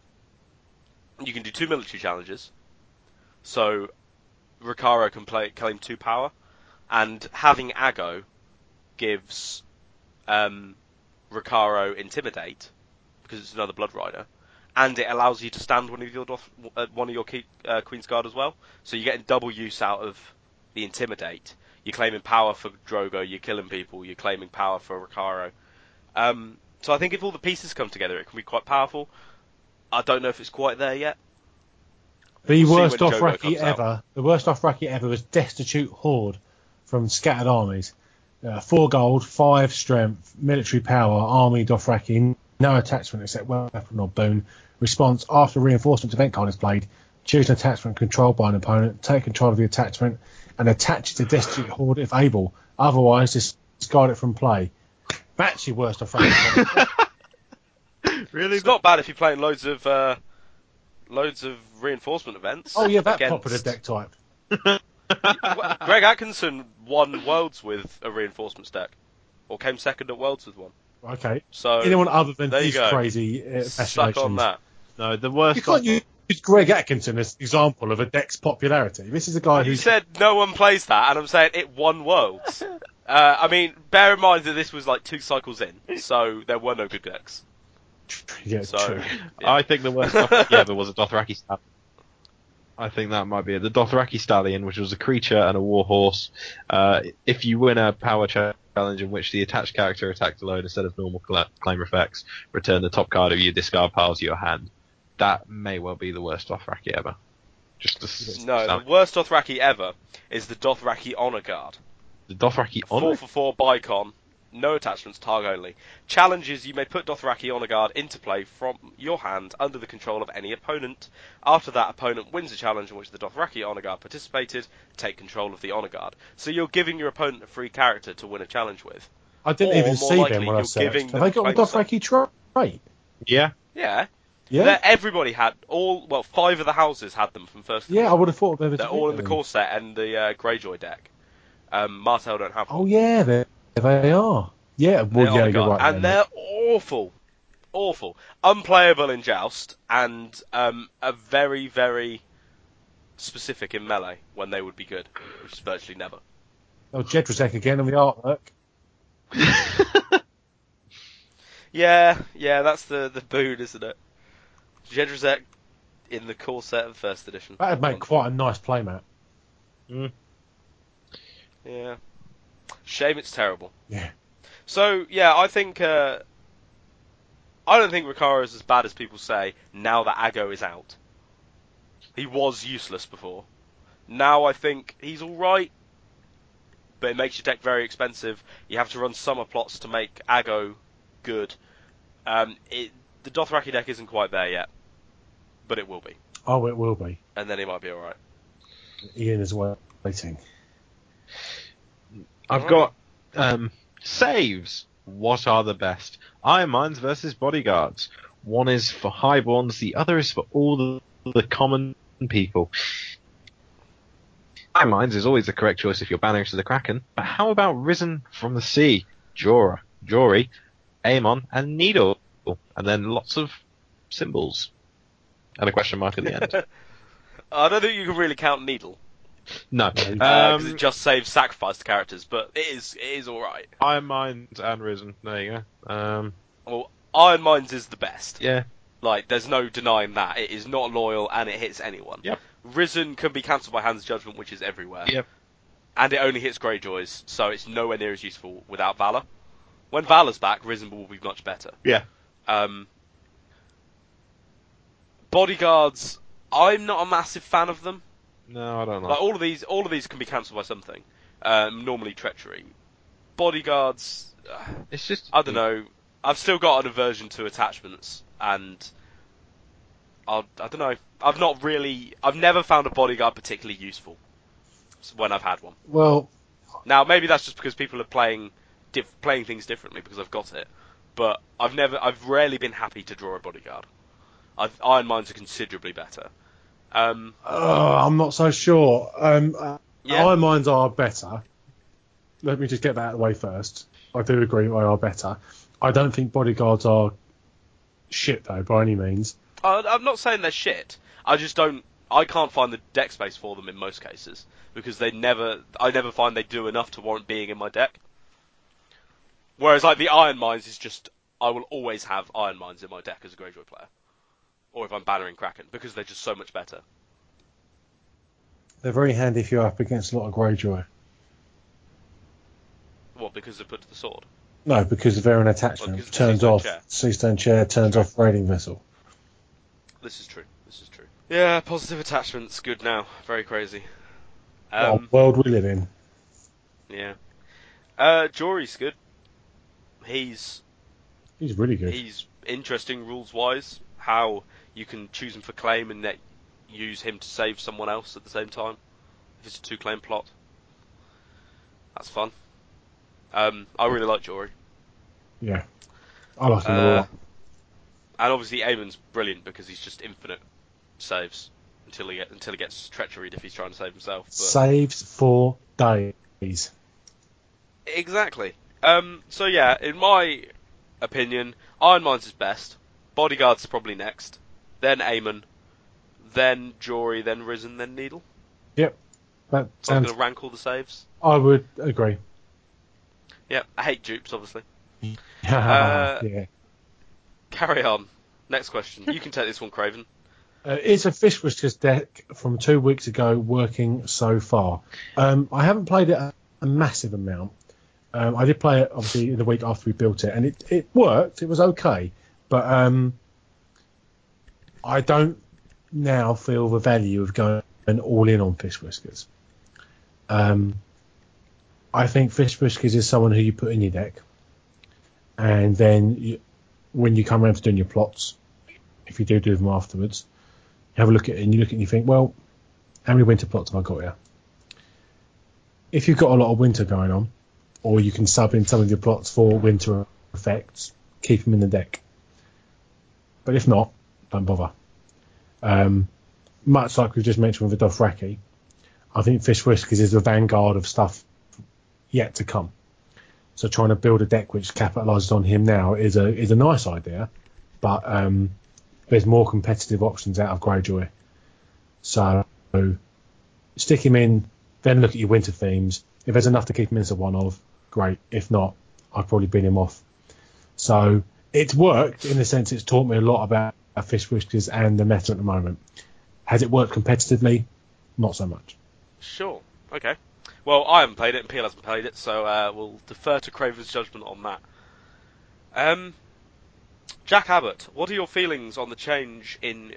you can do two military challenges. So Rakharo can play claim two power, and having Aggo gives um, Rakharo intimidate because it's another Blood Rider, and it allows you to stand one of your uh, one of your key, uh, Queen's Guard as well. So you're getting double use out of the intimidate. You're claiming power for Drogo, you're killing people, you're claiming power for Rakharo. Um, so I think if all the pieces come together, it can be quite powerful. I don't know if it's quite there yet. The We'll worst when Jhogo Dothraki comes out. ever. The worst Dothraki ever was Destitute Horde from Scattered Armies. Uh, four gold, five strength, military power, army Dothraki, no attachment except weapon or boon. Response after reinforcement event card is played. Choose an attachment controlled by an opponent. Take control of the attachment and attach it to Destitute Horde if able. Otherwise, discard it from play. That's your worst Dothraki. Really? It's not bad if you're playing loads of uh, loads of reinforcement events. oh yeah, that against- popular deck type. Greg Atkinson won Worlds with a reinforcements deck, or came second at Worlds with one. Okay. So Anyone other than there you these go. crazy uh, suck on that. No, the worst. You can't use Greg Atkinson as an example of a deck's popularity. This is a guy who said no one plays that, and I'm saying it won Worlds. uh, I mean, bear in mind that this was like two cycles in, so there were no good decks. yeah, So true. yeah. I think the worst Dothraki ever was a Dothraki stallion. I think that might be it. The Dothraki stallion, which was a creature and a war horse. Uh, if you win a power challenge in which the attached character attacked alone instead of normal claim effects, return the top card of your discard pile to your hand. That may well be the worst Dothraki ever. Just the, s- No, the worst Dothraki ever is the Dothraki Honor Guard. the Dothraki honor. Four for four Bicon, no attachments, Targ only. Challenges you may put Dothraki Honor Guard into play from your hand under the control of any opponent. After that opponent wins a challenge in which the Dothraki Honor Guard participated, take control of the Honor Guard. So you're giving your opponent a free character to win a challenge with. I didn't or even see likely, them when I you're searched. Have them they got the claim stuff. Dothraki trait? Yeah, Yeah. Yeah. They're- Everybody had all well, five of the houses had them from first. Yeah, I would have thought they were. They're all in the core set and the uh, Greyjoy deck. Um, Martell don't have. Oh yeah, they they are. Yeah, They're yeah, on you're right. and there, they're awful, awful, unplayable in joust, and um, are very, very specific in melee when they would be good, which is virtually never. Oh, Jedrzak again on the artwork. Yeah, yeah, that's the the boon, isn't it? Jedrzak in the core set of first edition. That'd make quite a nice playmat. Yeah. Shame it's terrible. Yeah. So yeah, I think uh, I don't think Rakharo is as bad as people say. Now that Aggo is out, he was useless before. Now I think he's all right, but it makes your deck very expensive. You have to run summer plots to make Aggo good. Um, it, the Dothraki deck isn't quite there yet, but it will be, Oh, it will be. and then he might be all right. Ian is waiting. I've got um, saves. What are the best? Iron Mines versus Bodyguards. One is for highborns, the other is for all the, the common people. Iron Mines is always the correct choice if you're banning to the Kraken, but how about Risen from the Sea, Jorah, Jory, Aemon, and Needle? And then lots of symbols. And a question mark at the end. I don't think you can really count Needle No. because Um, it just saves sacrificed characters, but it is it is all right. Iron Mines and Risen. There you go. Um, Well, Iron Mines is the best. yeah. Like, there's no denying that. It is not loyal and it hits anyone. Yep. Risen can be cancelled by Hand's Judgment, which is everywhere. Yep. And it only hits Greyjoys, so it's nowhere near as useful without Valor. When Valor's back, Risen will be much better. Yeah. Um, bodyguards, I'm not a massive fan of them. No, I don't know. Like all of these, all of these can be cancelled by something. Um, normally treachery. Bodyguards, uh, it's just I don't know. I've still got an aversion to attachments, and I'll, I don't know. I've not really. I've never found a bodyguard particularly useful when I've had one. Well, Now maybe that's just because people are playing diff, playing things differently because I've got it. But I've never. I've rarely been happy to draw a bodyguard. I've, Iron Mines are considerably better. Um, uh, I'm not so sure. Um, uh, Yeah. Iron Mines are better. Let me just get that out of the way first. I do agree they are better. I don't think bodyguards are shit though by any means. I, I'm not saying they're shit. I just don't. I can't find the deck space for them in most cases because they never. I never find they do enough to warrant being in my deck. Whereas like the Iron Mines is just. I will always have Iron Mines in my deck as a Greyjoy player, or if I'm bannering Kraken because they're just so much better. They're very handy if you're up against a lot of Greyjoy. What? Because they put to the sword. No, because they're an attachment. the turns off chair. Seastone chair, turns off raiding vessel. This is true. This is true. Yeah, positive attachments. Good now. Very crazy. What Um, world we live in. yeah. Uh, Jory's good. He's He's really good. He's interesting rules wise. How you can choose him for claim and that use him to save someone else at the same time. If it's a two claim plot, that's fun. Um, I really like Jory, Yeah. I like him a Uh, lot. and obviously Aemon's brilliant because he's just infinite saves until he get, until he gets treachery if he's trying to save himself. But... Saves for days. Exactly. Um, so yeah, in my opinion, Iron Mines is best. Bodyguard's probably next. Then Aemon. Then Jory. Then Risen. Then Needle. Yep. That So I'm going to rank all the saves. I would agree. Yeah, I hate dupes, obviously. Uh, yeah. Carry on. Next question. You can take this one, Craven. Uh, is a Fish Whiskers deck from two weeks ago working so far? Um, I haven't played it a, a massive amount. Um, I did play it obviously in the week after we built it, and it, it worked. It was okay, but um, I don't now feel the value of going all in on Fish Whiskers. Um, I think Fish Whiskers is someone who you put in your deck, and then you, when you come around to doing your plots, if you do do them afterwards, you have a look at it and you look at it and you think, well, how many winter plots have I got here? If you've got a lot of winter going on, or you can sub in some of your plots for winter effects, keep them in the deck. But if not, don't bother. Um, much like we've just mentioned with the Dothraki, I think Fish Whiskers is the vanguard of stuff yet to come. So trying to build a deck which capitalises on him now is a is a nice idea, but um, there's more competitive options out of Greyjoy. So stick him in, then look at your winter themes. If there's enough to keep him in as a one of, great. If not, I'd probably bin him off. So it's worked in the sense it's taught me a lot about Fish Whiskers and the meta at the moment. Has it worked competitively? Not so much. Sure. Okay. Well, I haven't played it, and Peel hasn't played it, so uh, we'll defer to Craven's judgment on that. Um, Jack Abbott, what are your feelings on the change in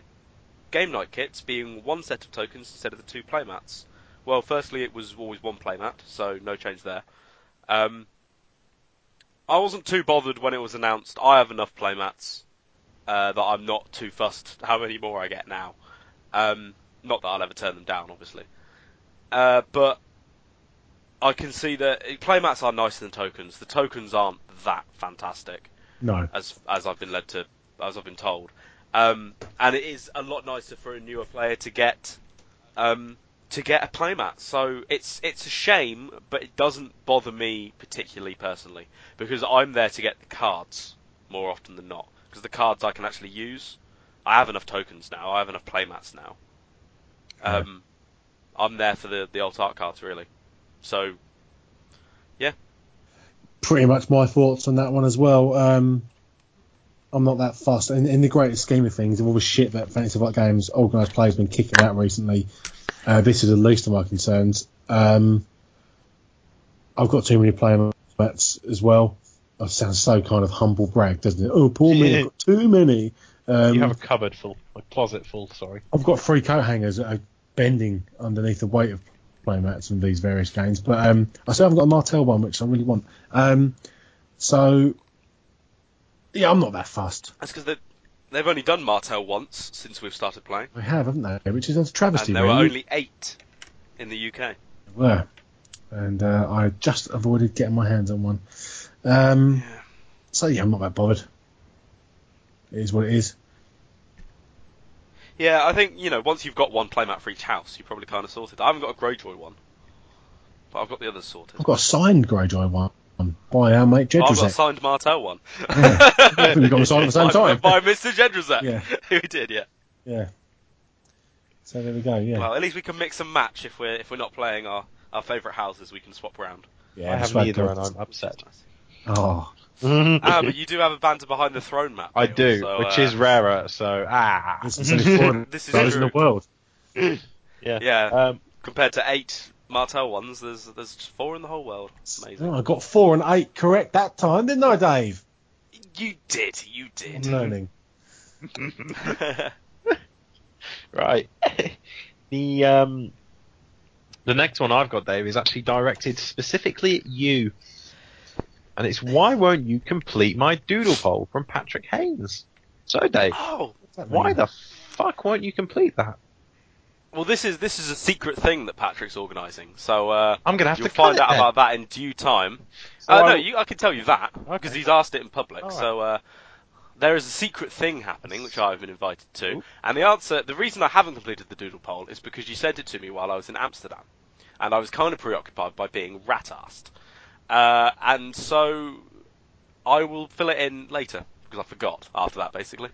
game night kits being one set of tokens instead of the two playmats? Well, firstly, it was always one playmat, so no change there. Um, I wasn't too bothered when it was announced. I have enough playmats. Uh, that I'm not too fussed how many more I get now. Um, not that I'll ever turn them down, obviously. Uh, but I can see that playmats are nicer than tokens. The tokens aren't that fantastic. No. As as I've been led to, as I've been told, um, and it is a lot nicer for a newer player to get um, to get a playmat. So it's it's a shame, but it doesn't bother me particularly personally because I'm there to get the cards more often than not because the cards I can actually use. I have enough tokens now. I have enough playmats now. Um. I'm there for the the alt art cards really. So, yeah. Pretty much my thoughts on that one as well. Um, I'm not that fussed. In, in the greater scheme of things, of all the shit that Fantasy Flight Games organised play has been kicking out recently, uh, this is the least of my concerns. Um, I've got too many playmats as well oh, sounds so kind of humble brag, doesn't it? Oh, poor me, I've got too many. Um, you have a cupboard full, a closet full. Sorry, I've got three coat hangers that are bending underneath the weight of play mats and these various games. But um, I still haven't got a Martell one, which I really want. Um, so yeah, I'm not that fussed. That's because they've only done Martell once since we've started playing. They have, haven't they? Which is a travesty. And there really. were only eight in the UK. There were and uh, I just avoided getting my hands on one. Um, yeah. So yeah, I'm not that bothered. It is what it is. Yeah, I think you know once you've got one playmat for each house, you probably kind of sorted. I haven't got a Greyjoy one, but I've got the others sorted. I've got a signed Greyjoy one. By our mate Jedrzejek. I've got a signed Martell one. yeah. I think we got signed at the same by, time. By Mr. Jedrzejek. Yeah. he did, yeah. Yeah. So there we go. Yeah. Well, at least we can mix and match if we're if we're not playing our our favourite houses we can swap around. Yeah, I have neither, and I'm upset. Oh. ah, but you do have a Banter Behind the Throne map. I do, so, which uh, is rarer. So ah, this is this is in the world. yeah, yeah. Um, compared to eight Martell ones, there's there's four in the whole world. Oh, amazing. Oh, I got four and eight correct that time, didn't I, Dave? You did. You did. I'm learning. right. the um, the next one I've got, Dave, is actually directed specifically at you. And it's Why Won't You Complete My Doodle Poll from Patrick Haynes? So, Dave, oh, why the fuck won't you complete that? Well, this is this is a secret thing that Patrick's organising, so uh, I'm gonna have to find out then. about that in due time. So uh, no, you, I can tell you that because okay. he's asked it in public. Right. So uh, there is a secret thing happening, which I've been invited to. Ooh. And the answer, the reason I haven't completed the doodle poll is because you sent it to me while I was in Amsterdam. And I was kind of preoccupied by being rat assed. Uh, and so I will fill it in later, because I forgot after that, basically.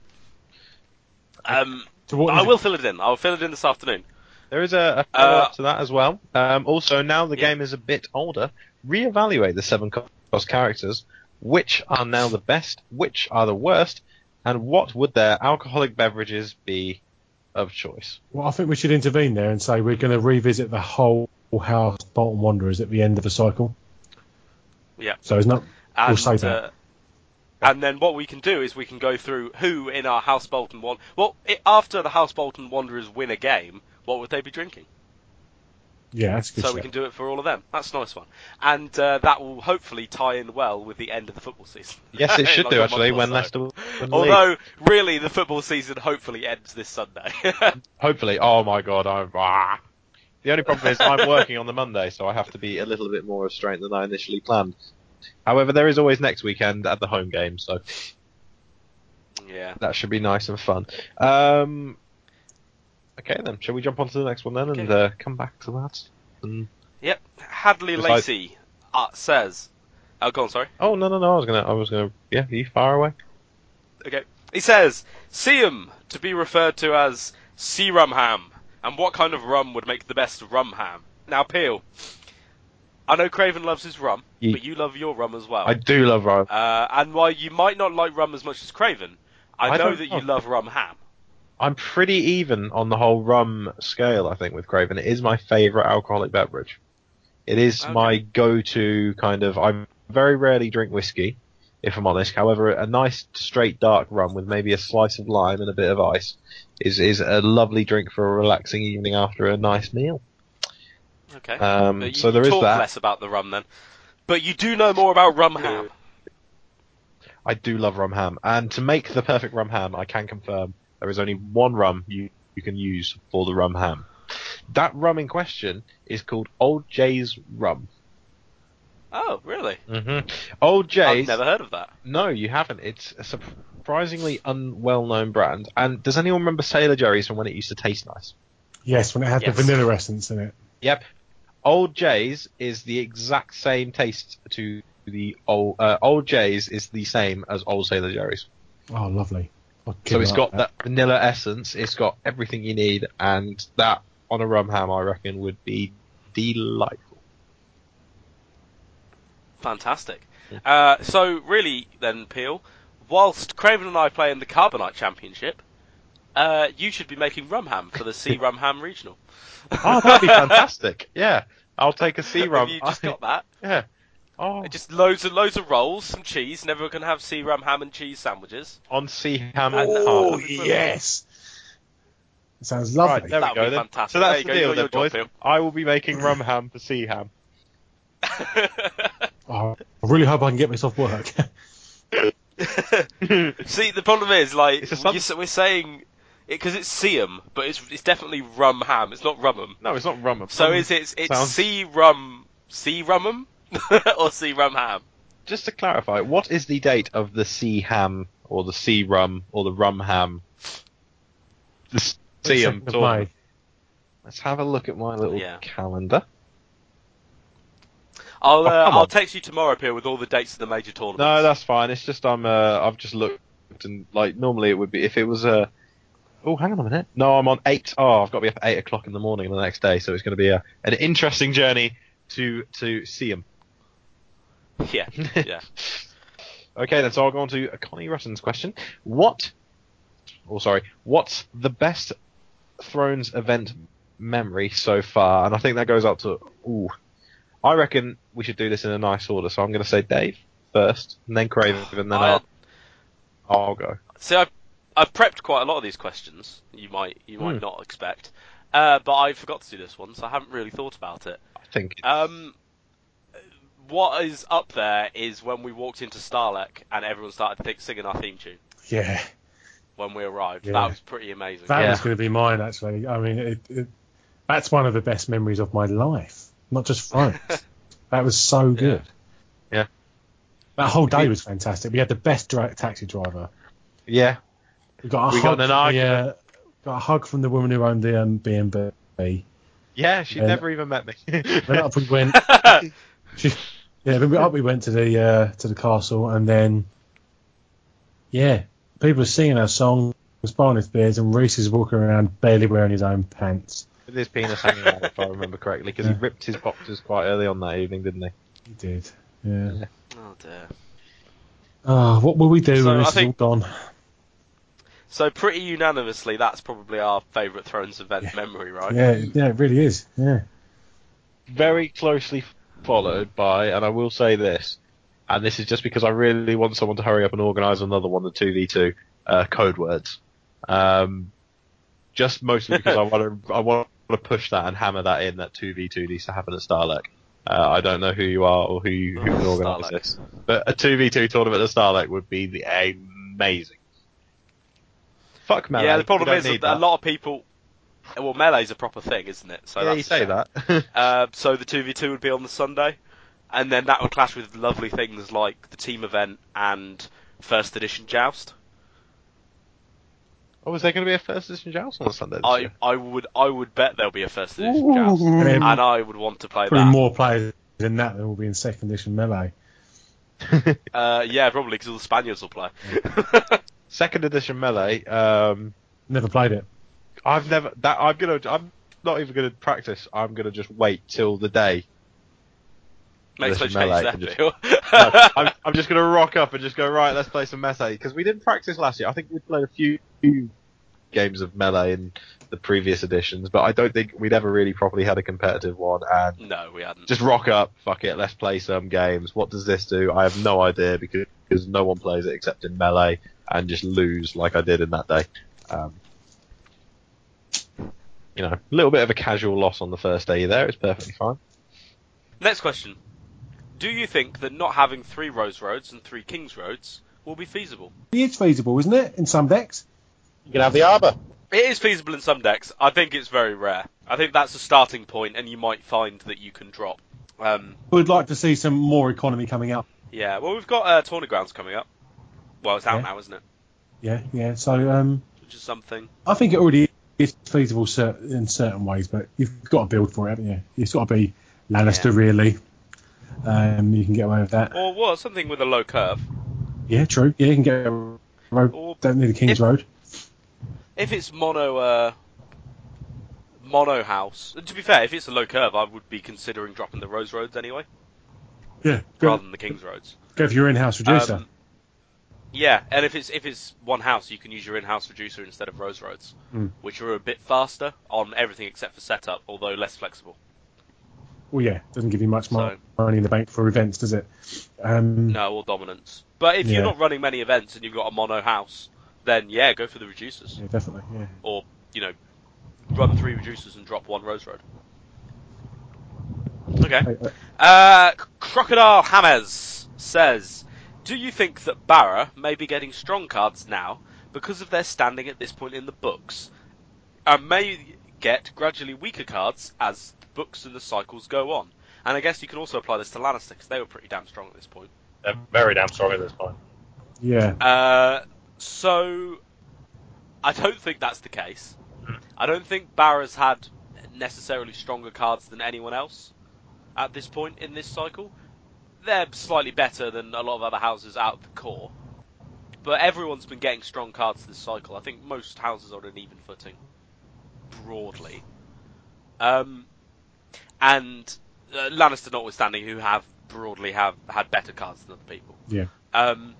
Um, what I will it? fill it in. I'll fill it in this afternoon. There is a, a follow up uh, to that as well. Um, also, now the yeah. game is a bit older, reevaluate the seven cost characters which are now the best, which are the worst, and what would their alcoholic beverages be of choice? Well, I think we should intervene there and say we're going to revisit the whole house Bolton Wanderers at the end of the cycle. Yeah. So it's not. And, we'll say that. Uh, and then what we can do is we can go through who in our House Bolton one. Well, it, after the House Bolton Wanderers win a game, what would they be drinking? Yeah, that's good. So show. we can do it for all of them. That's a nice one, and uh, that will hopefully tie in well with the end of the football season. Yes, it should like do actually. When. Leicester, when although league. really the football season hopefully ends this Sunday. hopefully, oh my god, I'm. Ah. The only problem is I'm working on the Monday, so I have to be a little bit more restrained than I initially planned. However, there is always next weekend at the home game, so yeah, that should be nice and fun. Um, Okay then, shall we jump on to the next one then okay. and uh, come back to that? And yep, Hadley Lacey I... uh, says. Oh, go on. Sorry. Oh no no no! I was gonna I was gonna yeah. You far away. Okay. He says Seum to be referred to as sea rum ham, and what kind of rum would make the best rum ham? Now, Peel. I know Craven loves his rum, but you love your rum as well. I do love rum. Uh, and while you might not like rum as much as Craven, I, I know that know. you love rum ham. I'm pretty even on the whole rum scale. I think with Craven, it is my favourite alcoholic beverage. It is Okay. my go-to kind of. I very rarely drink whiskey, if I'm honest. However, a nice straight dark rum with maybe a slice of lime and a bit of ice is is a lovely drink for a relaxing evening after a nice meal. Okay. Um, you, so there is talk that. less about the rum then. But you do know more about rum ham. I do love rum ham, and to make the perfect rum ham, I can confirm there is only one rum you you can use for the rum ham. That rum in question is called Old Jay's rum. Oh, really? Mm-hmm. Old I've Jay's. never heard of that. No, you haven't. It's a surprisingly unwell-known brand. And does anyone remember Sailor Jerry's from when it used to taste nice? Yes, when it had Yes. the vanilla essence in it. Yep. Old Jay's is the exact same taste to the old uh, Old Jay's is the same as Old Sailor Jerry's. Oh, lovely. I'll So give it's it got up. that vanilla essence. It's got everything you need, and that on a rum ham, I reckon, would be delightful. Fantastic. Uh, so really, then Peel, whilst Craven and I play in the Carbonite Championship, uh, you should be making rum ham for the Sea Rum Ham Regional. Oh, that'd be fantastic. Yeah, I'll take a sea rum. Have you just got that? yeah. Oh, Just loads and loads of rolls, some cheese, and everyone can have sea rum ham and cheese sandwiches. on sea ham. Oh, that'd yes. It sounds Right, lovely. there we That would go be then. fantastic. So There that's you the go, deal then, boys. job, I will be making rum ham for sea ham. Oh, I really hope I can get myself work. See, the problem is, like, It's a some- you s- we're saying because it's Seam, but it's it's definitely rum ham. It's not rumum. No, it's not rumum. So Rum is it? It's sounds- sea rum, sea rumham, or sea rum ham? Just to clarify, what is the date of the sea ham or the sea rum or the rum ham? The sea ham. Second of tournament. May. Let's have a look at my little Yeah. calendar. I'll Oh, uh, come I'll on. text you tomorrow, Peel, with all the dates of the major tournaments. No, that's fine. It's just I'm uh, I've just looked and like normally it would be if it was a. Oh, hang on a minute. No, I'm on eight. Oh, I've got to be up at eight o'clock in the morning the next day, so it's going to be a, an interesting journey to to see him. yeah, yeah. Okay, then so I'll go on to Connie Rutten's question. What? Oh, sorry. What's the best Thrones event memory so far? And I think that goes up to. Ooh, I reckon we should do this in a nice order. So I'm going to say Dave first, and then Craven, and then I- I'll, I'll go. See, I've I've prepped quite a lot of these questions. You might you might Hmm. not expect, uh, but I forgot to do this one, so I haven't really thought about it. I think. Um, what is up there is when we walked into Stahleck and everyone started th- singing our theme tune Yeah, when we arrived. Yeah. That was pretty amazing. that Yeah. was going to be mine actually. I mean, it, it, that's one of the best memories of my life. Not just France. that was so good. Yeah. That whole day was fantastic. We had the best dra- taxi driver. Yeah. We got a We hug. got an from the, uh, got a hug from the woman who owned the um, B&B. Yeah, she And- never even met me. Then up we went. she, yeah, then we, up we went to the uh, to the castle, and then yeah, people were singing our song, was buying his beers, and Reese is walking around barely wearing his own pants. With his penis hanging out, if I remember correctly, because he ripped his boxers quite early on that evening, didn't he? He did. Yeah. Yeah. oh dear. Oh, what will we do So when I this think- is all gone? So pretty unanimously, that's probably our favourite Thrones event memory, right? Yeah, yeah, it really is. Yeah. very closely followed by, and I will say this, and this is just because I really want someone to hurry up and organise another one, the 2v2, uh, code words. Um, just mostly because I want to, I want to push that and hammer that in that 2v2 needs to happen at Stahleck. Uh, I don't know who you are or who you, who can organise this, but a 2v2 tournament at Stahleck would be the, amazing. Fuck man. yeah, the problem is need that a lot of people. Well, melee's a proper thing, isn't it? So yeah, that's, you say that. Uh, so the two v two would be on the Sunday, and then that would clash with lovely things like the team event and first edition joust. oh, is there going to be a first edition joust on the Sunday I, year? I would I would bet there'll be a first edition joust, And then and I would want to play probably that. more players than that than will be in second edition melee. Uh, yeah, probably because all the Spaniards will play. Second edition melee. Um, Never played it. I've never that. I'm gonna. I'm not even gonna practice. I'm gonna just wait till the day Unless time change that just- No, I'm, I'm just going to rock up and just go right. Let's play some melee because we didn't practice last year. I think we played a few games of melee in the previous editions, but I don't think we'd ever really properly had a competitive one. And no, we hadn't. just rock up, fuck it, let's play some games. What does this do? I have no idea because, because no one plays it except in melee, and just lose like I did in that day. Um, you know, a little bit of a casual loss on the first day there. It's perfectly fine. Next question. Do you think that not having three Rose Roads and three Kings Roads will be feasible? It's feasible, isn't it? In some decks. You can have the Arbor. It is feasible in some decks. I think it's very rare. I think that's a starting point, and you might find that you can drop. Um, We'd like to see some more economy coming up. yeah, well, we've got uh, Tourney Grounds coming up. Well, it's out Yeah. now, isn't it? Yeah, yeah. So um, Which is something. I think it already is feasible in certain ways, but you've got to build for it, haven't you? It's got to be Lannister, Yeah. really. Um, you can get away with that. Or well, something with a low curve. Yeah, true. Yeah, you can get a road. Or Don't need the King's if- Road. if it's mono, uh, mono house. To be fair, if it's a low curve, I would be considering dropping the Rose Roads anyway, Yeah, go, rather than the Kings Roads. go for your in-house reducer. Um, yeah, and if it's if it's one house, you can use your in-house reducer instead of Rose Roads, Hmm. which are a bit faster on everything except for setup, although less flexible. well, yeah, doesn't give you much So- money in the bank for events, does it? Um, No, or dominance. But if Yeah. you're not running many events and you've got a mono house, then yeah, go for the reducers, Yeah, definitely. Yeah. or you know, run three reducers and drop one Rose Road. Okay. Uh, Uh, Crocodile Hammers says, "Do you think that Barra may be getting strong cards now because of their standing at this point in the books, and may get gradually weaker cards as the books and the cycles go on?" And I guess you can also apply this to Lannister because they were pretty damn strong at this point. They're very damn strong at this point. yeah. Uh, so I don't think that's the case. I don't think Barra's had necessarily stronger cards than anyone else at this point in this cycle. They're slightly better than a lot of other houses out of the core. But everyone's been getting strong cards this cycle. I think most houses are on an even footing, broadly. Um, and uh, Lannister notwithstanding, who have broadly have had better cards than other people. Yeah. Um,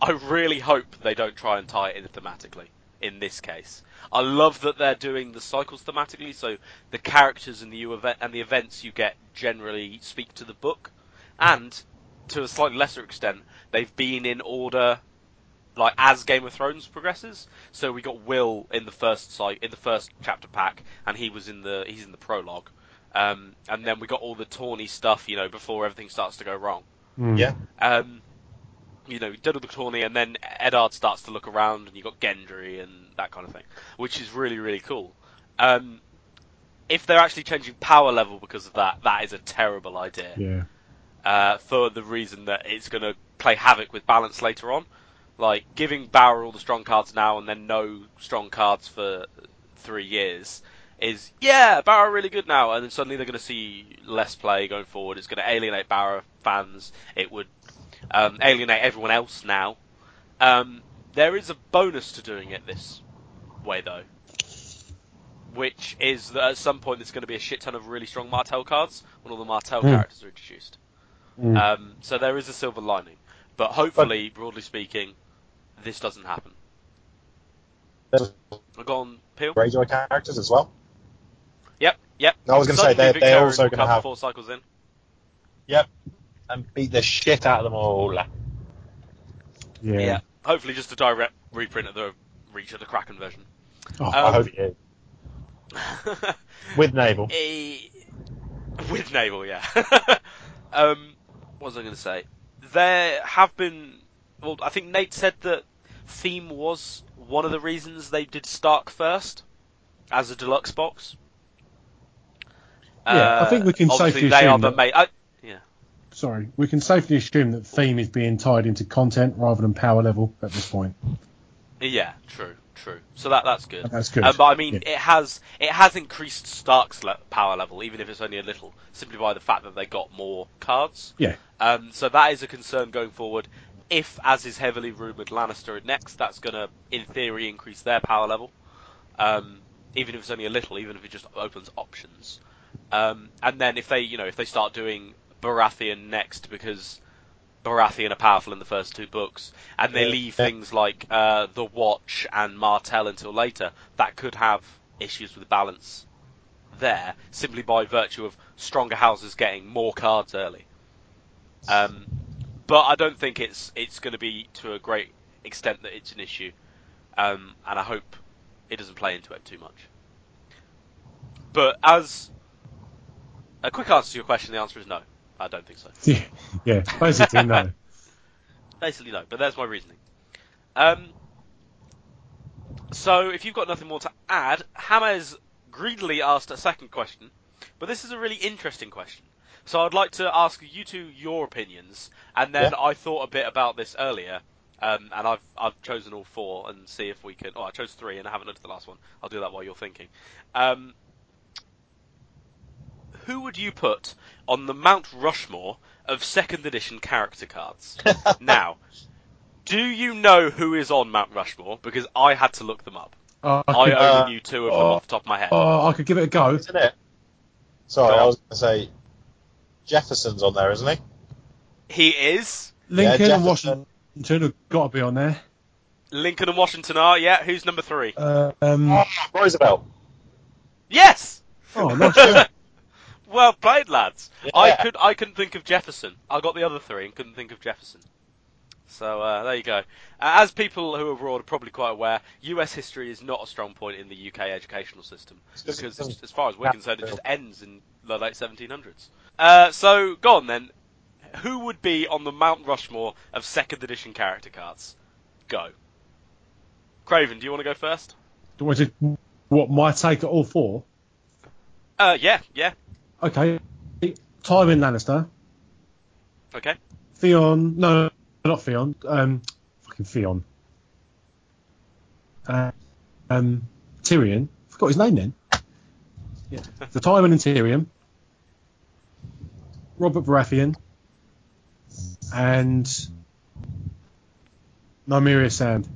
I really hope they don't try and tie it in thematically in this case. I love that they're doing the cycles thematically, so the characters and the event and the events you get generally speak to the book, and to a slightly lesser extent, they've been in order, like as Game of Thrones progresses. So we got Will in the first site in the first chapter pack, and he was in the he's in the prologue, um, and then we got all the tawny stuff, you know, before everything starts to go wrong. Mm. Yeah. Um, you know, Diddle the Tawny, and then Eddard starts to look around, and you got Gendry and that kind of thing, which is really really cool. Um, if they're actually changing power level because of that, that is a terrible idea. Yeah. Uh, for the reason that it's going to play havoc with balance later on. Like giving Bauer all the strong cards now and then no strong cards for three years is yeah, Bauer really good now, and then suddenly they're going to see less play going forward. It's going to alienate Bauer fans. It would um, alienate everyone else now. Um, there is a bonus to doing it this way though, which is that at some point there's going to be a shit ton of really strong Martell cards when all the Martell Hmm. characters are introduced. Mm. Um, so there is a silver lining, but hopefully, broadly speaking, this doesn't happen. I've gone Peel. Greyjoy characters as well. Yep, yep. I was going to say they're, they're also will going to have four cycles in. Yep, and beat the shit out of them all. yeah. Yeah. Hopefully, just a direct reprint of the Reach of the Kraken version. Oh, Um, I hope it is. With Naval. Eh, with naval, yeah. um, what was I going to say? There have been. Well, I think Nate said that theme was one of the reasons they did Stark first as a deluxe box. Yeah, I uh, think we can safely they are assume the that-. I, Sorry, we can safely assume that theme is being tied into content rather than power level at this point. yeah, true, true. So that that's good. That's good. Um, but I mean, Yeah. it has it has increased Stark's le- power level, even if it's only a little, simply by the fact that they got more cards. Yeah. Um, so that is a concern going forward. If, as is heavily rumored, Lannister are next, that's going to, in theory, increase their power level. Um, even if it's only a little, even if it just opens options. Um, and then if they, you know, if they start doing Baratheon next because Baratheon are powerful in the first two books, and they leave things like uh, the Watch and Martell until later, that could have issues with balance there simply by virtue of stronger houses getting more cards early. Um, but I don't think it's it's going to be to a great extent that it's an issue, um, and I hope it doesn't play into it too much. But as a quick answer to your question, the answer is no. I don't think so. Yeah, yeah, basically no. Basically, no. But there's my reasoning. Um, so, if you've got nothing more to add, Hammer's greedily asked a second question, but this is a really interesting question. So, I'd like to ask you two your opinions, and then Yeah. I thought a bit about this earlier, um, and I've I've chosen all four, and see if we can. Oh, I chose three, and I haven't looked at the last one. I'll do that while you're thinking. Um, who would you put on the Mount Rushmore of second edition character cards? now, do you know who is on Mount Rushmore? Because I had to look them up. Oh, I I could, only uh, knew two of them oh. off the top of my head. oh, I could give it a go. Isn't it? Sorry, Go. I was going to say Jefferson's on there, isn't he? He is. Lincoln Yeah, and Washington have got to be on there. Lincoln and Washington are. Yeah, who's number three? Uh, um, Oh, Roosevelt. Yes. oh, nice shot. Well played, lads. I could I couldn't think of Jefferson. I got the other three and couldn't think of Jefferson. So uh, there you go. Uh, as people who are abroad are probably quite aware, U.S. history is not a strong point in the U.K. educational system It's 'cause because, doesn't- as far as we're Yeah. concerned, it just ends in the late 1700s. Uh, so go on then. Who would be on the Mount Rushmore of second edition character cards? Go. Craven, do you want to go first? Was it what my take at all four? Uh, yeah, yeah. Okay, Tywin Lannister, Okay. Theon. No, not Theon. Um, fucking Theon. Uh, um, Tyrion. Forgot his name then. Yeah, the Tywin and Tyrion. Robert Baratheon. And Nymeria Sand.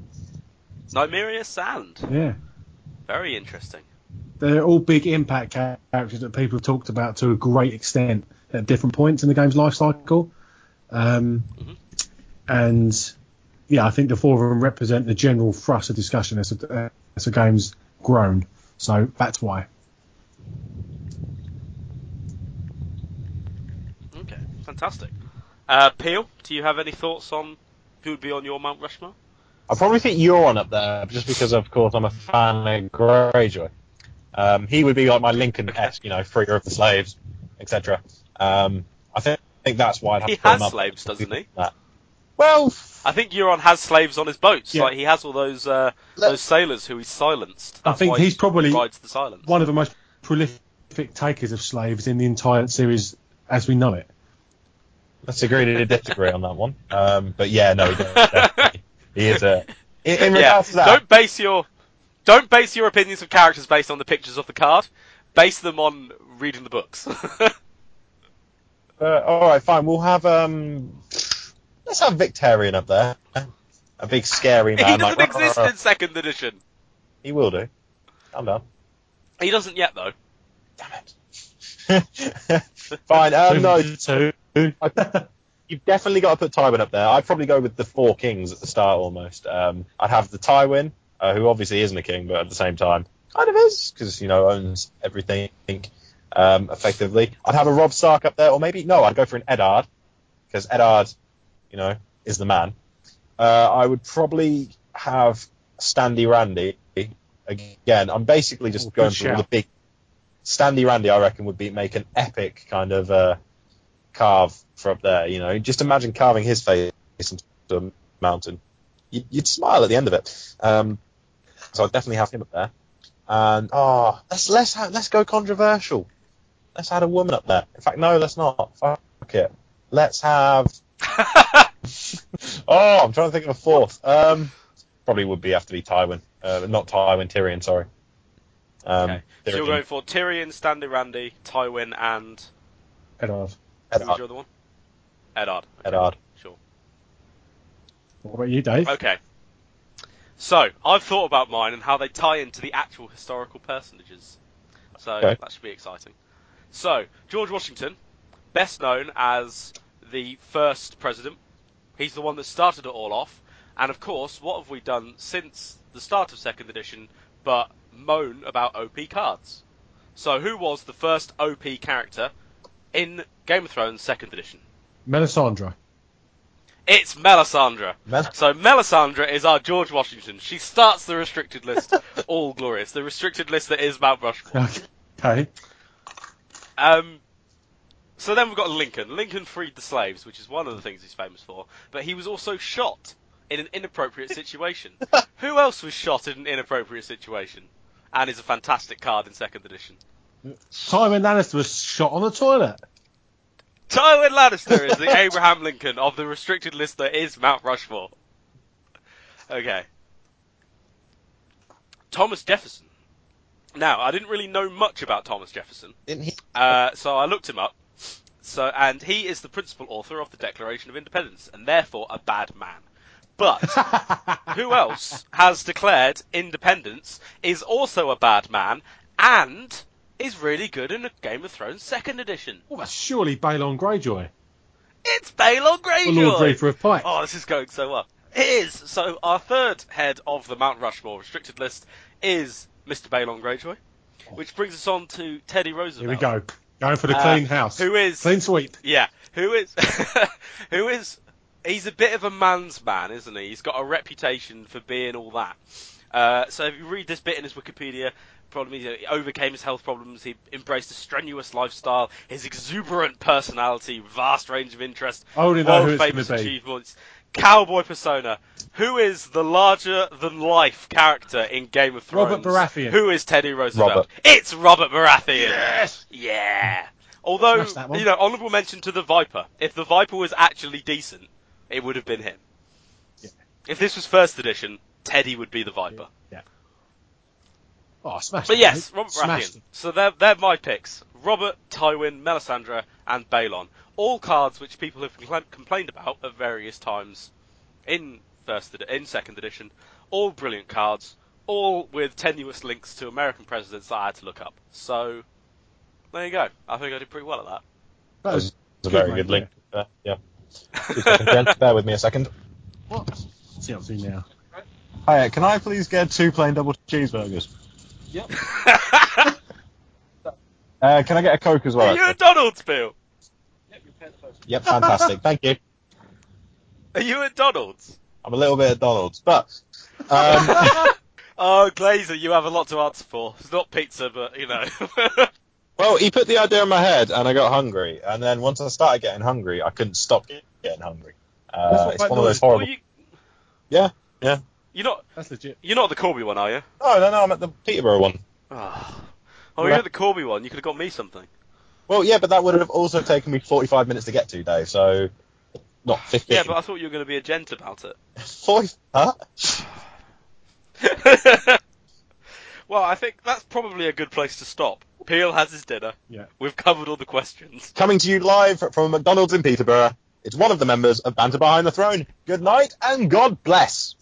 Nymeria Sand. Yeah. Very interesting. They're all big impact characters that people have talked about to a great extent at different points in the game's life cycle. Um, Mhm. And yeah, I think the four of them represent the general thrust of discussion as, the as the game's grown. So that's why. Okay, fantastic. Uh, Peel, do you have any thoughts on who would be on your Mount Rushmore? I probably think Euron up there, just because, of course, I'm a fan of Greyjoy. Um, he would be like my Lincoln-esque, you know, freer of the slaves, etc. Um, I think, think that's why I'd have He to has up. slaves, doesn't he? That. Well, I think Euron has slaves on his boats. Yeah. Like he has all those uh, those sailors who he's silenced. I think why he's he probably rides the silence. One of the most prolific takers of slaves in the entire series as we know it. let's agree to disagree on that one. Um, but yeah, no, he, definitely. he is a. In, in yeah, regards to that, don't base your don't base your opinions of characters based on the pictures of the card. Base them on reading the books. Uh, all right, fine. We'll have um, let's have Victarion up there. A big scary man. he doesn't like, exist in second edition. He will do. I'm done. He doesn't yet though. Damn it. fine. Um, no, Two. you've definitely got to put Tywin up there. I'd probably go with the four kings at the start almost. Um, I'd have the Tywin, uh, who obviously isn't a king, but at the same time kind of is because you know owns everything um, effectively. I'd have a Robb Stark up there, or maybe no, I'd go for an Eddard because Eddard, you know, is the man. Uh, I would probably have Standy Randy again. I'm basically just Oh, going for all the big. Standy Randy, I reckon, would be make an epic kind of uh, carve for up there. You know, just imagine carving his face into a mountain. You'd, you'd smile at the end of it. Um, so I'd definitely have him up there. And oh, let's let's ha- let's go controversial. Let's add a woman up there. In fact, no, let's not. Fuck it. Let's have. oh, I'm trying to think of a fourth. Um, probably would be have to be Tywin. Uh, not Tywin, Tyrion. Sorry. Um, Okay. So you're going for Tyrion, Standy Randy, Tywin, and Eddard. who's your other one? Eddard. Okay, Eddard. Sure. What about you, Dave? Okay. So, I've thought about mine and how they tie into the actual historical personages. So, Okay. that should be exciting. So, George Washington, best known as the first president. He's the one that started it all off. And of course, what have we done since the start of second edition but moan about OP cards? So who was the first OP character in Game of Thrones second edition? Melisandre. It's Melisandre. Mel- So Melisandre is our George Washington. She starts the restricted list, all glorious. The restricted list that is Mount Rushmore. Okay. Um, so then we've got Lincoln. Lincoln freed the slaves, which is one of the things he's famous for. But he was also shot in an inappropriate situation. Who else was shot in an inappropriate situation? And is a fantastic card in second edition. Simon Lannister was shot on the toilet. Tywin Lannister is the Abraham Lincoln of the restricted list that is Mount Rushmore. Okay. Thomas Jefferson. Now, I didn't really know much about Thomas Jefferson, Didn't he? uh, so I looked him up. So, and he is the principal author of the Declaration of Independence, and therefore a bad man. But who else has declared independence, is also a bad man, and is really good in a Game of Thrones second edition? Well, that's surely Balon Greyjoy. It's Balon Greyjoy. The. Lord Reaper of Pike. Oh, this is going so well. It is. So our third head of the Mount Rushmore restricted list is Mr. Balon Greyjoy, which brings us on to Teddy Here Roosevelt. we go. Going for the Uh, clean house. Who is? Clean sweep. Yeah. Who is? who is? He's a bit of a man's man, isn't he? He's got a reputation for being all that. Uh, so if you read this bit in his Wikipedia, problem he overcame his health problems. He embraced a strenuous lifestyle. His exuberant personality, vast range of interests, I already know world it's famous going be. achievements, cowboy persona. Who is the larger than life character in Game of Thrones? Robert Baratheon. Who is Teddy Roosevelt? Robert. It's Robert Baratheon. Yes! Yeah. Although, Smash that one. you know, honourable mention to the Viper. If the Viper was actually decent, it would have been him. Yeah. If this was first edition, Teddy would be the Viper. Oh, smashed But yes, mate. Robert Smashed Baratheon. it. So they're, they're my picks. Robert, Tywin, Melisandre, and Balon. All cards which people have compla- complained about at various times in first edi- in second edition. All brilliant cards. All with tenuous links to American presidents that I had to look up. So, there you go. I think I did pretty well at that. That That was was a very mate, good link. Uh, yeah. Gents. Bear with me a second. What? See I'm doing now. Hiya, can I please get two plain double cheeseburgers? Uh, can I get a Coke as well? Are you at Donald's, Bill? Yep, fantastic. Thank you. Are you at Donald's? I'm a little bit at Donald's, but um, Oh, Glazer, you have a lot to answer for. It's not pizza, but you know. well, he put the idea in my head, and I got hungry. And then once I started getting hungry, I couldn't stop getting hungry. Uh, it's what one of those horrible. you, Yeah, yeah. You're not That's legit. you're not the Corby one, are you? Oh no, no, I'm at the Peterborough one. Oh, oh you're at the Corby one. You could have got me something. Well, yeah, but that would have also taken me 45 minutes to get to, Dave. So not 15. Yeah, but I thought you were going to be a gent about it. 40, huh? well, I think that's probably a good place to stop. Peel has his dinner. Yeah. We've covered all the questions. Coming to you live from McDonald's in Peterborough. It's one of the members of Banter Behind the Throne. Good night and God bless.